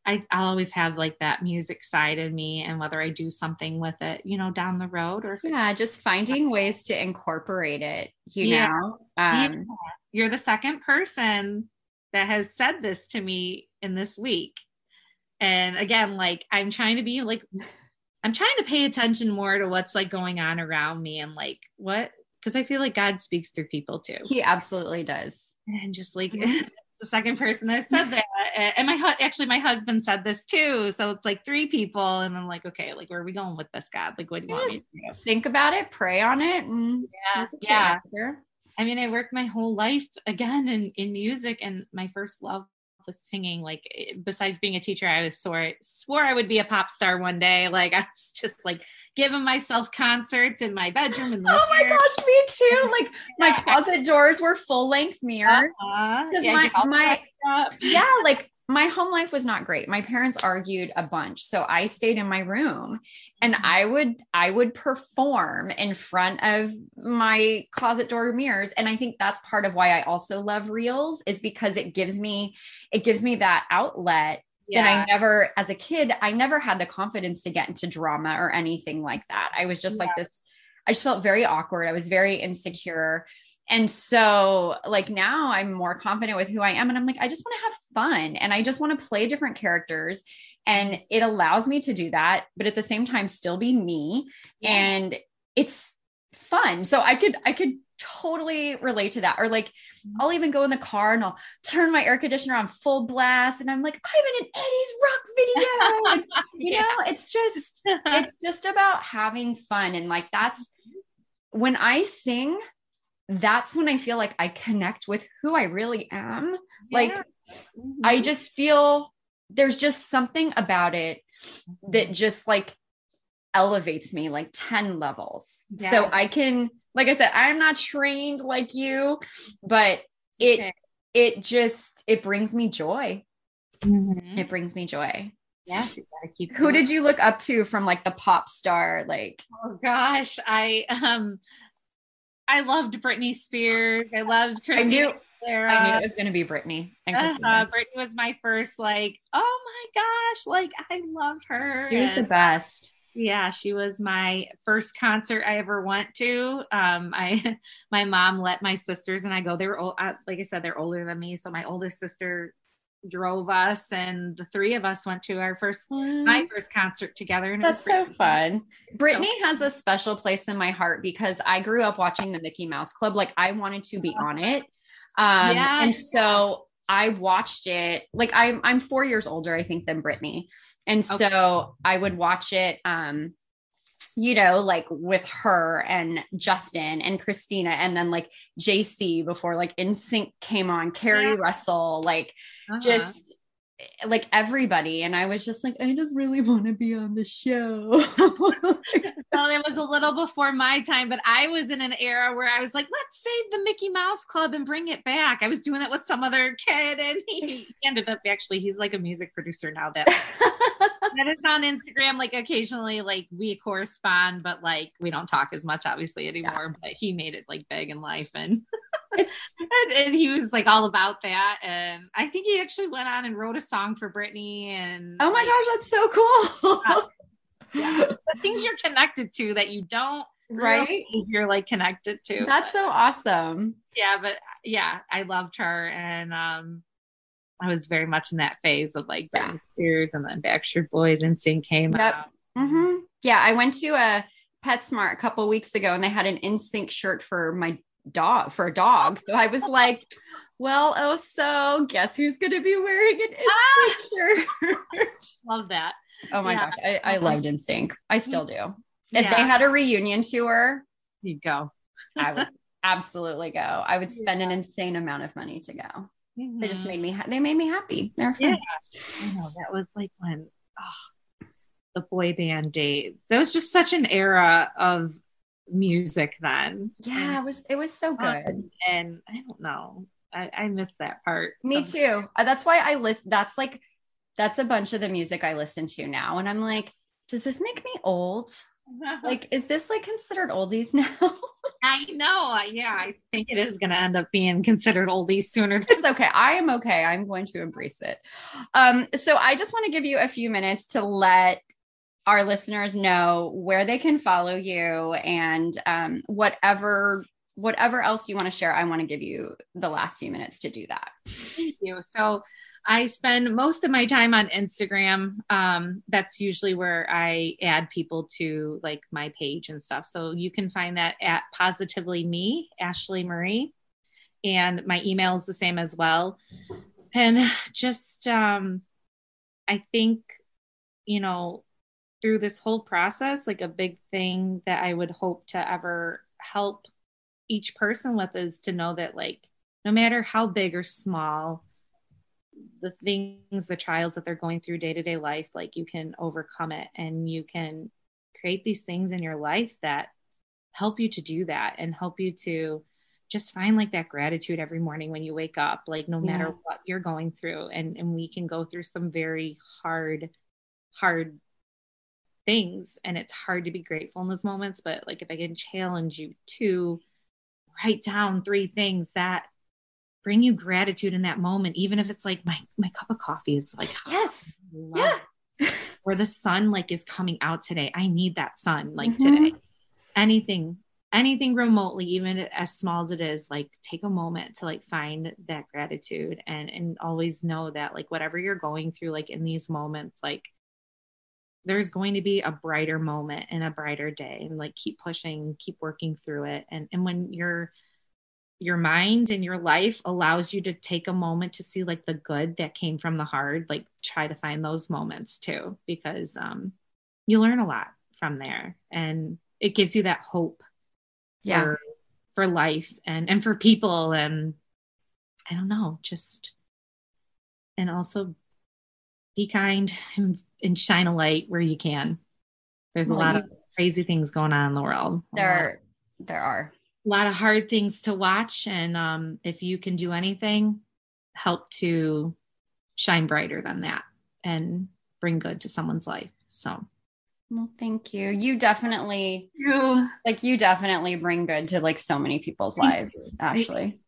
I, I'll always have like that music side of me and whether I do something with it, you know, down the road or yeah, just finding ways to incorporate it, you yeah. know. Um, yeah. You're the second person that has said this to me in this week. And again, like I'm trying to be like I'm trying to pay attention more to what's like going on around me and like what because I feel like God speaks through people too. He absolutely does. And just like the second person that said that. And my hu- actually my husband said this too. So it's like three people, and I'm like, okay, like where are we going with this, God? Like, what do you want me to do? Think about it, pray on it, and yeah, yeah. I mean, I worked my whole life again in in music, and my first love was singing. Like, eh, besides being a teacher, I was swore swore I would be a pop star one day. Like, I was just like giving myself concerts in my bedroom. And oh my gosh, me too! Like, my closet doors were full length mirrors. Uh-huh. Yeah, my, my yeah, like my home life was not great. My parents argued a bunch. So I stayed in my room and mm-hmm. I would I would perform in front of my closet door mirrors and I think that's part of why I also love reels is because it gives me it gives me that outlet yeah. that I never as a kid I never had the confidence to get into drama or anything like that. I was just yeah. like this I just felt very awkward. I was very insecure. And so, like, now I'm more confident with who I am. And I'm like, I just want to have fun and I just want to play different characters. And it allows me to do that, but at the same time, still be me. Yeah. And it's fun. So I could, I could totally relate to that. Or like, mm-hmm. I'll even go in the car and I'll turn my air conditioner on full blast, and I'm like, I'm in an Eddie's rock video. And, you yeah. know, it's just, it's just about having fun, and like that's when I sing that's when I feel like I connect with who I really am. Yeah. Like, mm-hmm. I just feel there's just something about it that mm-hmm. just like elevates me like 10 levels. Yeah. So I can, like I said, I'm not trained like you, but it, okay. it just, it brings me joy. Mm-hmm. It brings me joy. Yes, you gotta keep. Who did you look up to from like the pop star? Like, oh gosh, I um, I loved Britney Spears. I loved Christina I knew. I knew it was going to be Britney. uh Britney was my first, like, oh my gosh, like I love her. She was and, the best. Yeah, she was my first concert I ever went to. Um, I, my mom let my sisters and I go. They were old, uh, like I said, they're older than me. So my oldest sister drove us and the three of us went to our first mm. my first concert together and that's so fun britney so. has a special place in my heart because i grew up watching the mickey mouse club like i wanted to be on it um yeah. and so i watched it like i'm i'm four years older i think than britney and okay. so i would watch it um you know, like with her and Justin and Christina, and then like JC before like NSYNC came on, Keri yeah. Russell, like uh-huh. just like everybody and i was just like i just really want to be on the show well it was a little before my time but i was in an era where i was like let's save the mickey mouse club and bring it back i was doing it with some other kid and he ended up actually he's like a music producer now that that is on Instagram. Like occasionally, like we correspond, but like we don't talk as much, obviously, anymore. Yeah. But he made it like big in life, and, and, and he was like all about that. And I think he actually went on and wrote a song for Britney. And oh my like, gosh, that's so cool. yeah, the things you're connected to that you don't right you're like connected to that's so awesome yeah but yeah i loved her and um I was very much in that phase of like Britney Spears and then Backstreet Boys and NSYNC came yep. out. Mm-hmm. Yeah, I went to a PetSmart a couple weeks ago and they had an NSYNC shirt for my dog for a dog. So I was like, well, oh, so guess who's going to be wearing an NSYNC ah! shirt? Love that. Oh my yeah. gosh, I, I loved NSYNC. I still do. If they had a reunion tour, you'd go. I would absolutely go. I would spend yeah. an insane amount of money to go. Mm-hmm. They just mm-hmm. made me. Ha- they made me happy. They're fun. Yeah, I know that was like when oh, the boy band days. That was just such an era of music then. Yeah, it was. It was so good. and I don't know. I, I miss that part. Me too. Uh, that's why I list. That's like, that's a bunch of the music I listen to now. And I'm like, does this make me old? like, is this like considered oldies now? I know. Yeah, I think it is going to end up being considered oldies sooner. it's okay. I am okay. I'm going to embrace it. Um, so I just want to give you a few minutes to let our listeners know where they can follow you and um, whatever whatever else you want to share. I want to give you the last few minutes to do that. Thank you. So I spend most of my time on Instagram. Um, that's usually where I add people to like my page and stuff. So you can find that at positively me, Ashley Marie. And my email is the same as well. And just, um, I think, you know, through this whole process, like a big thing that I would hope to ever help each person with is to know that, like, no matter how big or small, the things, the trials that they're going through day to day life, like you can overcome it and you can create these things in your life that help you to do that and help you to just find like that gratitude every morning when you wake up, like no matter yeah. what you're going through. And, and we can go through some very hard, hard things and it's hard to be grateful in those moments. But like if I can challenge you to write down three things that bring you gratitude in that moment, even if it's like my my cup of coffee is like yes, yeah, or the sun like is coming out today. I need that sun like mm-hmm. today. Anything, anything remotely, even as small as it is, like take a moment to like find that gratitude and and always know that like whatever you're going through, like in these moments, like there's going to be a brighter moment and a brighter day and like keep pushing keep working through it and and when you're your mind and your life allows you to take a moment to see like the good that came from the hard like try to find those moments too because um you learn a lot from there and it gives you that hope yeah. for, for life and and for people and i don't know just and also be kind and, and shine a light where you can. There's a well, lot you, of crazy things going on in the world. There are there are a lot of hard things to watch and um, if you can do anything help to shine brighter than that and bring good to someone's life so. Well thank you. You definitely you. Like you definitely bring good to like so many people's thank lives you. ashley.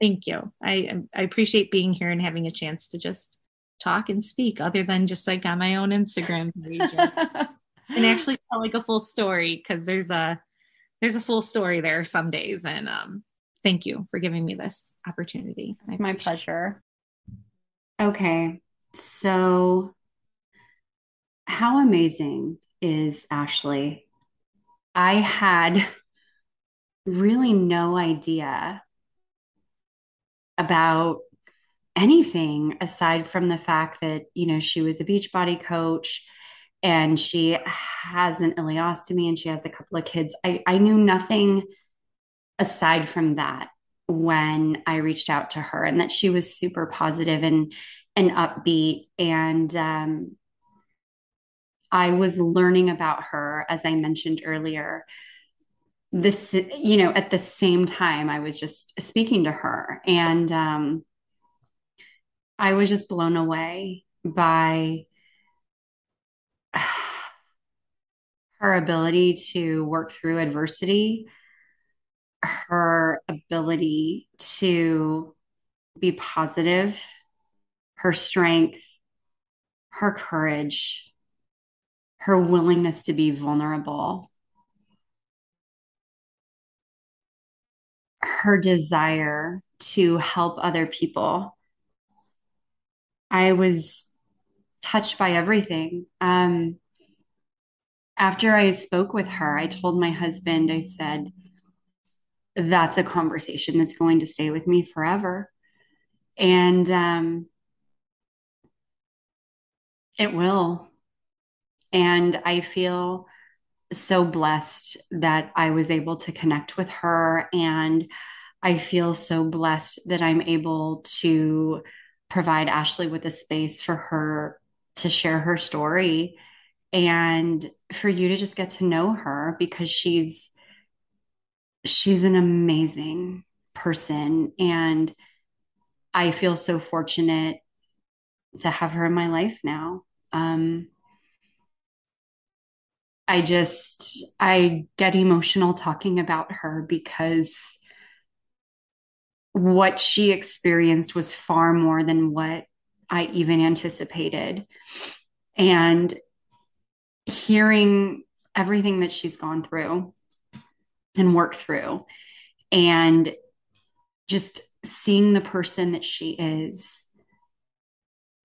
Thank you. I i appreciate being here and having a chance to just talk and speak other than just like on my own instagram page. And, and actually tell like a full story because there's a there's a full story there some days. And um, thank you for giving me this opportunity. It's my pleasure. Okay. So, how amazing is Ashley? I had really no idea about anything aside from the fact that, you know, she was a Beachbody coach and she has an ileostomy and she has a couple of kids. I, I knew nothing aside from that when I reached out to her and that she was super positive and and upbeat and um, I was learning about her as I mentioned earlier this you know at the same time I was just speaking to her and um, I was just blown away by her ability to work through adversity, her ability to be positive, her strength, her courage, her willingness to be vulnerable, her desire to help other people. I was touched by everything. Um, after I spoke with her, I told my husband, I said, that's a conversation that's going to stay with me forever. And um, it will. And I feel so blessed that I was able to connect with her. And I feel so blessed that I'm able to provide Ashley with a space for her to share her story and for you to just get to know her because she's she's an amazing person and I feel so fortunate to have her in my life now. Um, I just, I get emotional talking about her because what she experienced was far more than what I even anticipated. And hearing everything that she's gone through and worked through, and just seeing the person that she is,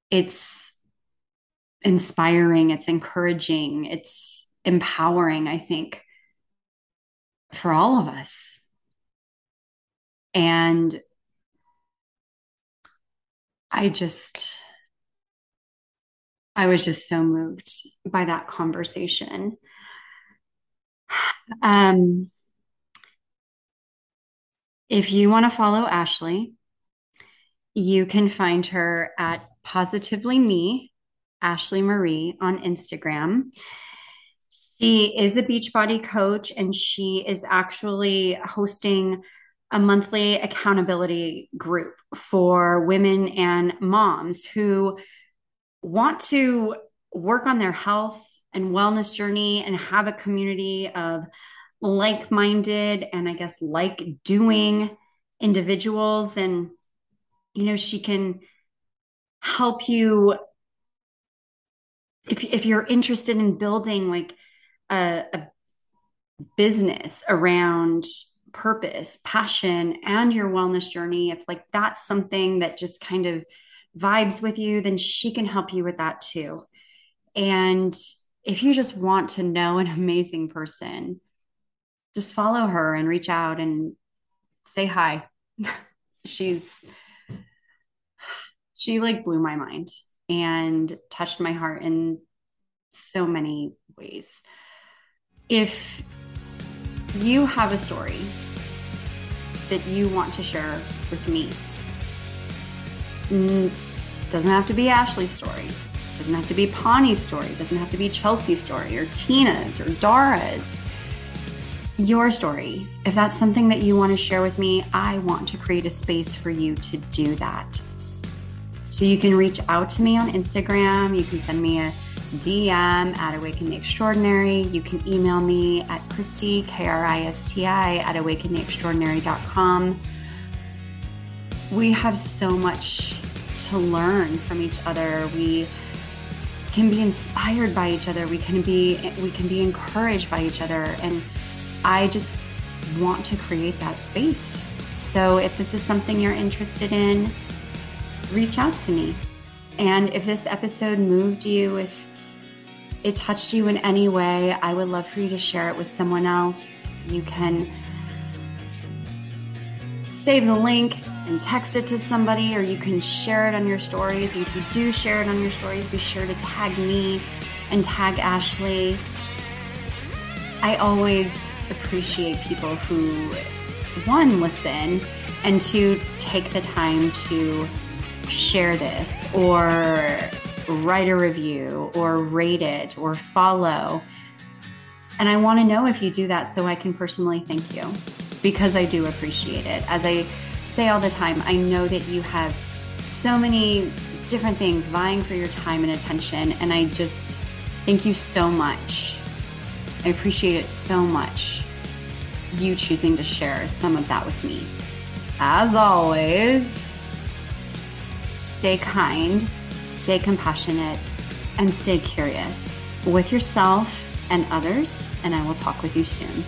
it's inspiring, it's encouraging, it's empowering, I think, for all of us. And I just, I was just so moved by that conversation. Um, if you want to follow Ashley, you can find her at Positively Me, Ashley Marie on Instagram. She is a Beachbody coach and she is actually hosting a monthly accountability group for women and moms who want to work on their health and wellness journey and have a community of like minded and I guess like doing individuals. And, you know, she can help you if, if you're interested in building like a, a business around purpose, passion, and your wellness journey, if like that's something that just kind of vibes with you, then she can help you with that too. And if you just want to know an amazing person, just follow her and reach out and say hi. She's she like blew my mind and touched my heart in so many ways. If you have a story that you want to share with me, mm, doesn't have to be Ashley's story, doesn't have to be Pawnee's story, doesn't have to be Chelsea's story or Tina's or Dara's. Your story. If that's something that you want to share with me, I want to create a space for you to do that. So you can reach out to me on Instagram. You can send me a DM at Awaken the Extraordinary. You can email me at Kristi, K R I S T I, at awakentheextraordinary.com. We have so much to learn from each other. We can be inspired by each other. We can be we can be encouraged by each other and I just want to create that space. So if this is something you're interested in, reach out to me. And if this episode moved you, if it touched you in any way, I would love for you to share it with someone else. You can save the link and text it to somebody, or you can share it on your stories. If you do share it on your stories, be sure to tag me and tag Ashley. I always appreciate people who, one, listen, and two, take the time to share this or write a review or rate it or follow. And I want to know if you do that so I can personally thank you because I do appreciate it. As I say all the time, I know that you have so many different things vying for your time and attention. And I just thank you so much. I appreciate it so much. You choosing to share some of that with me. As always, stay kind stay compassionate, and stay curious with yourself and others. And I will talk with you soon.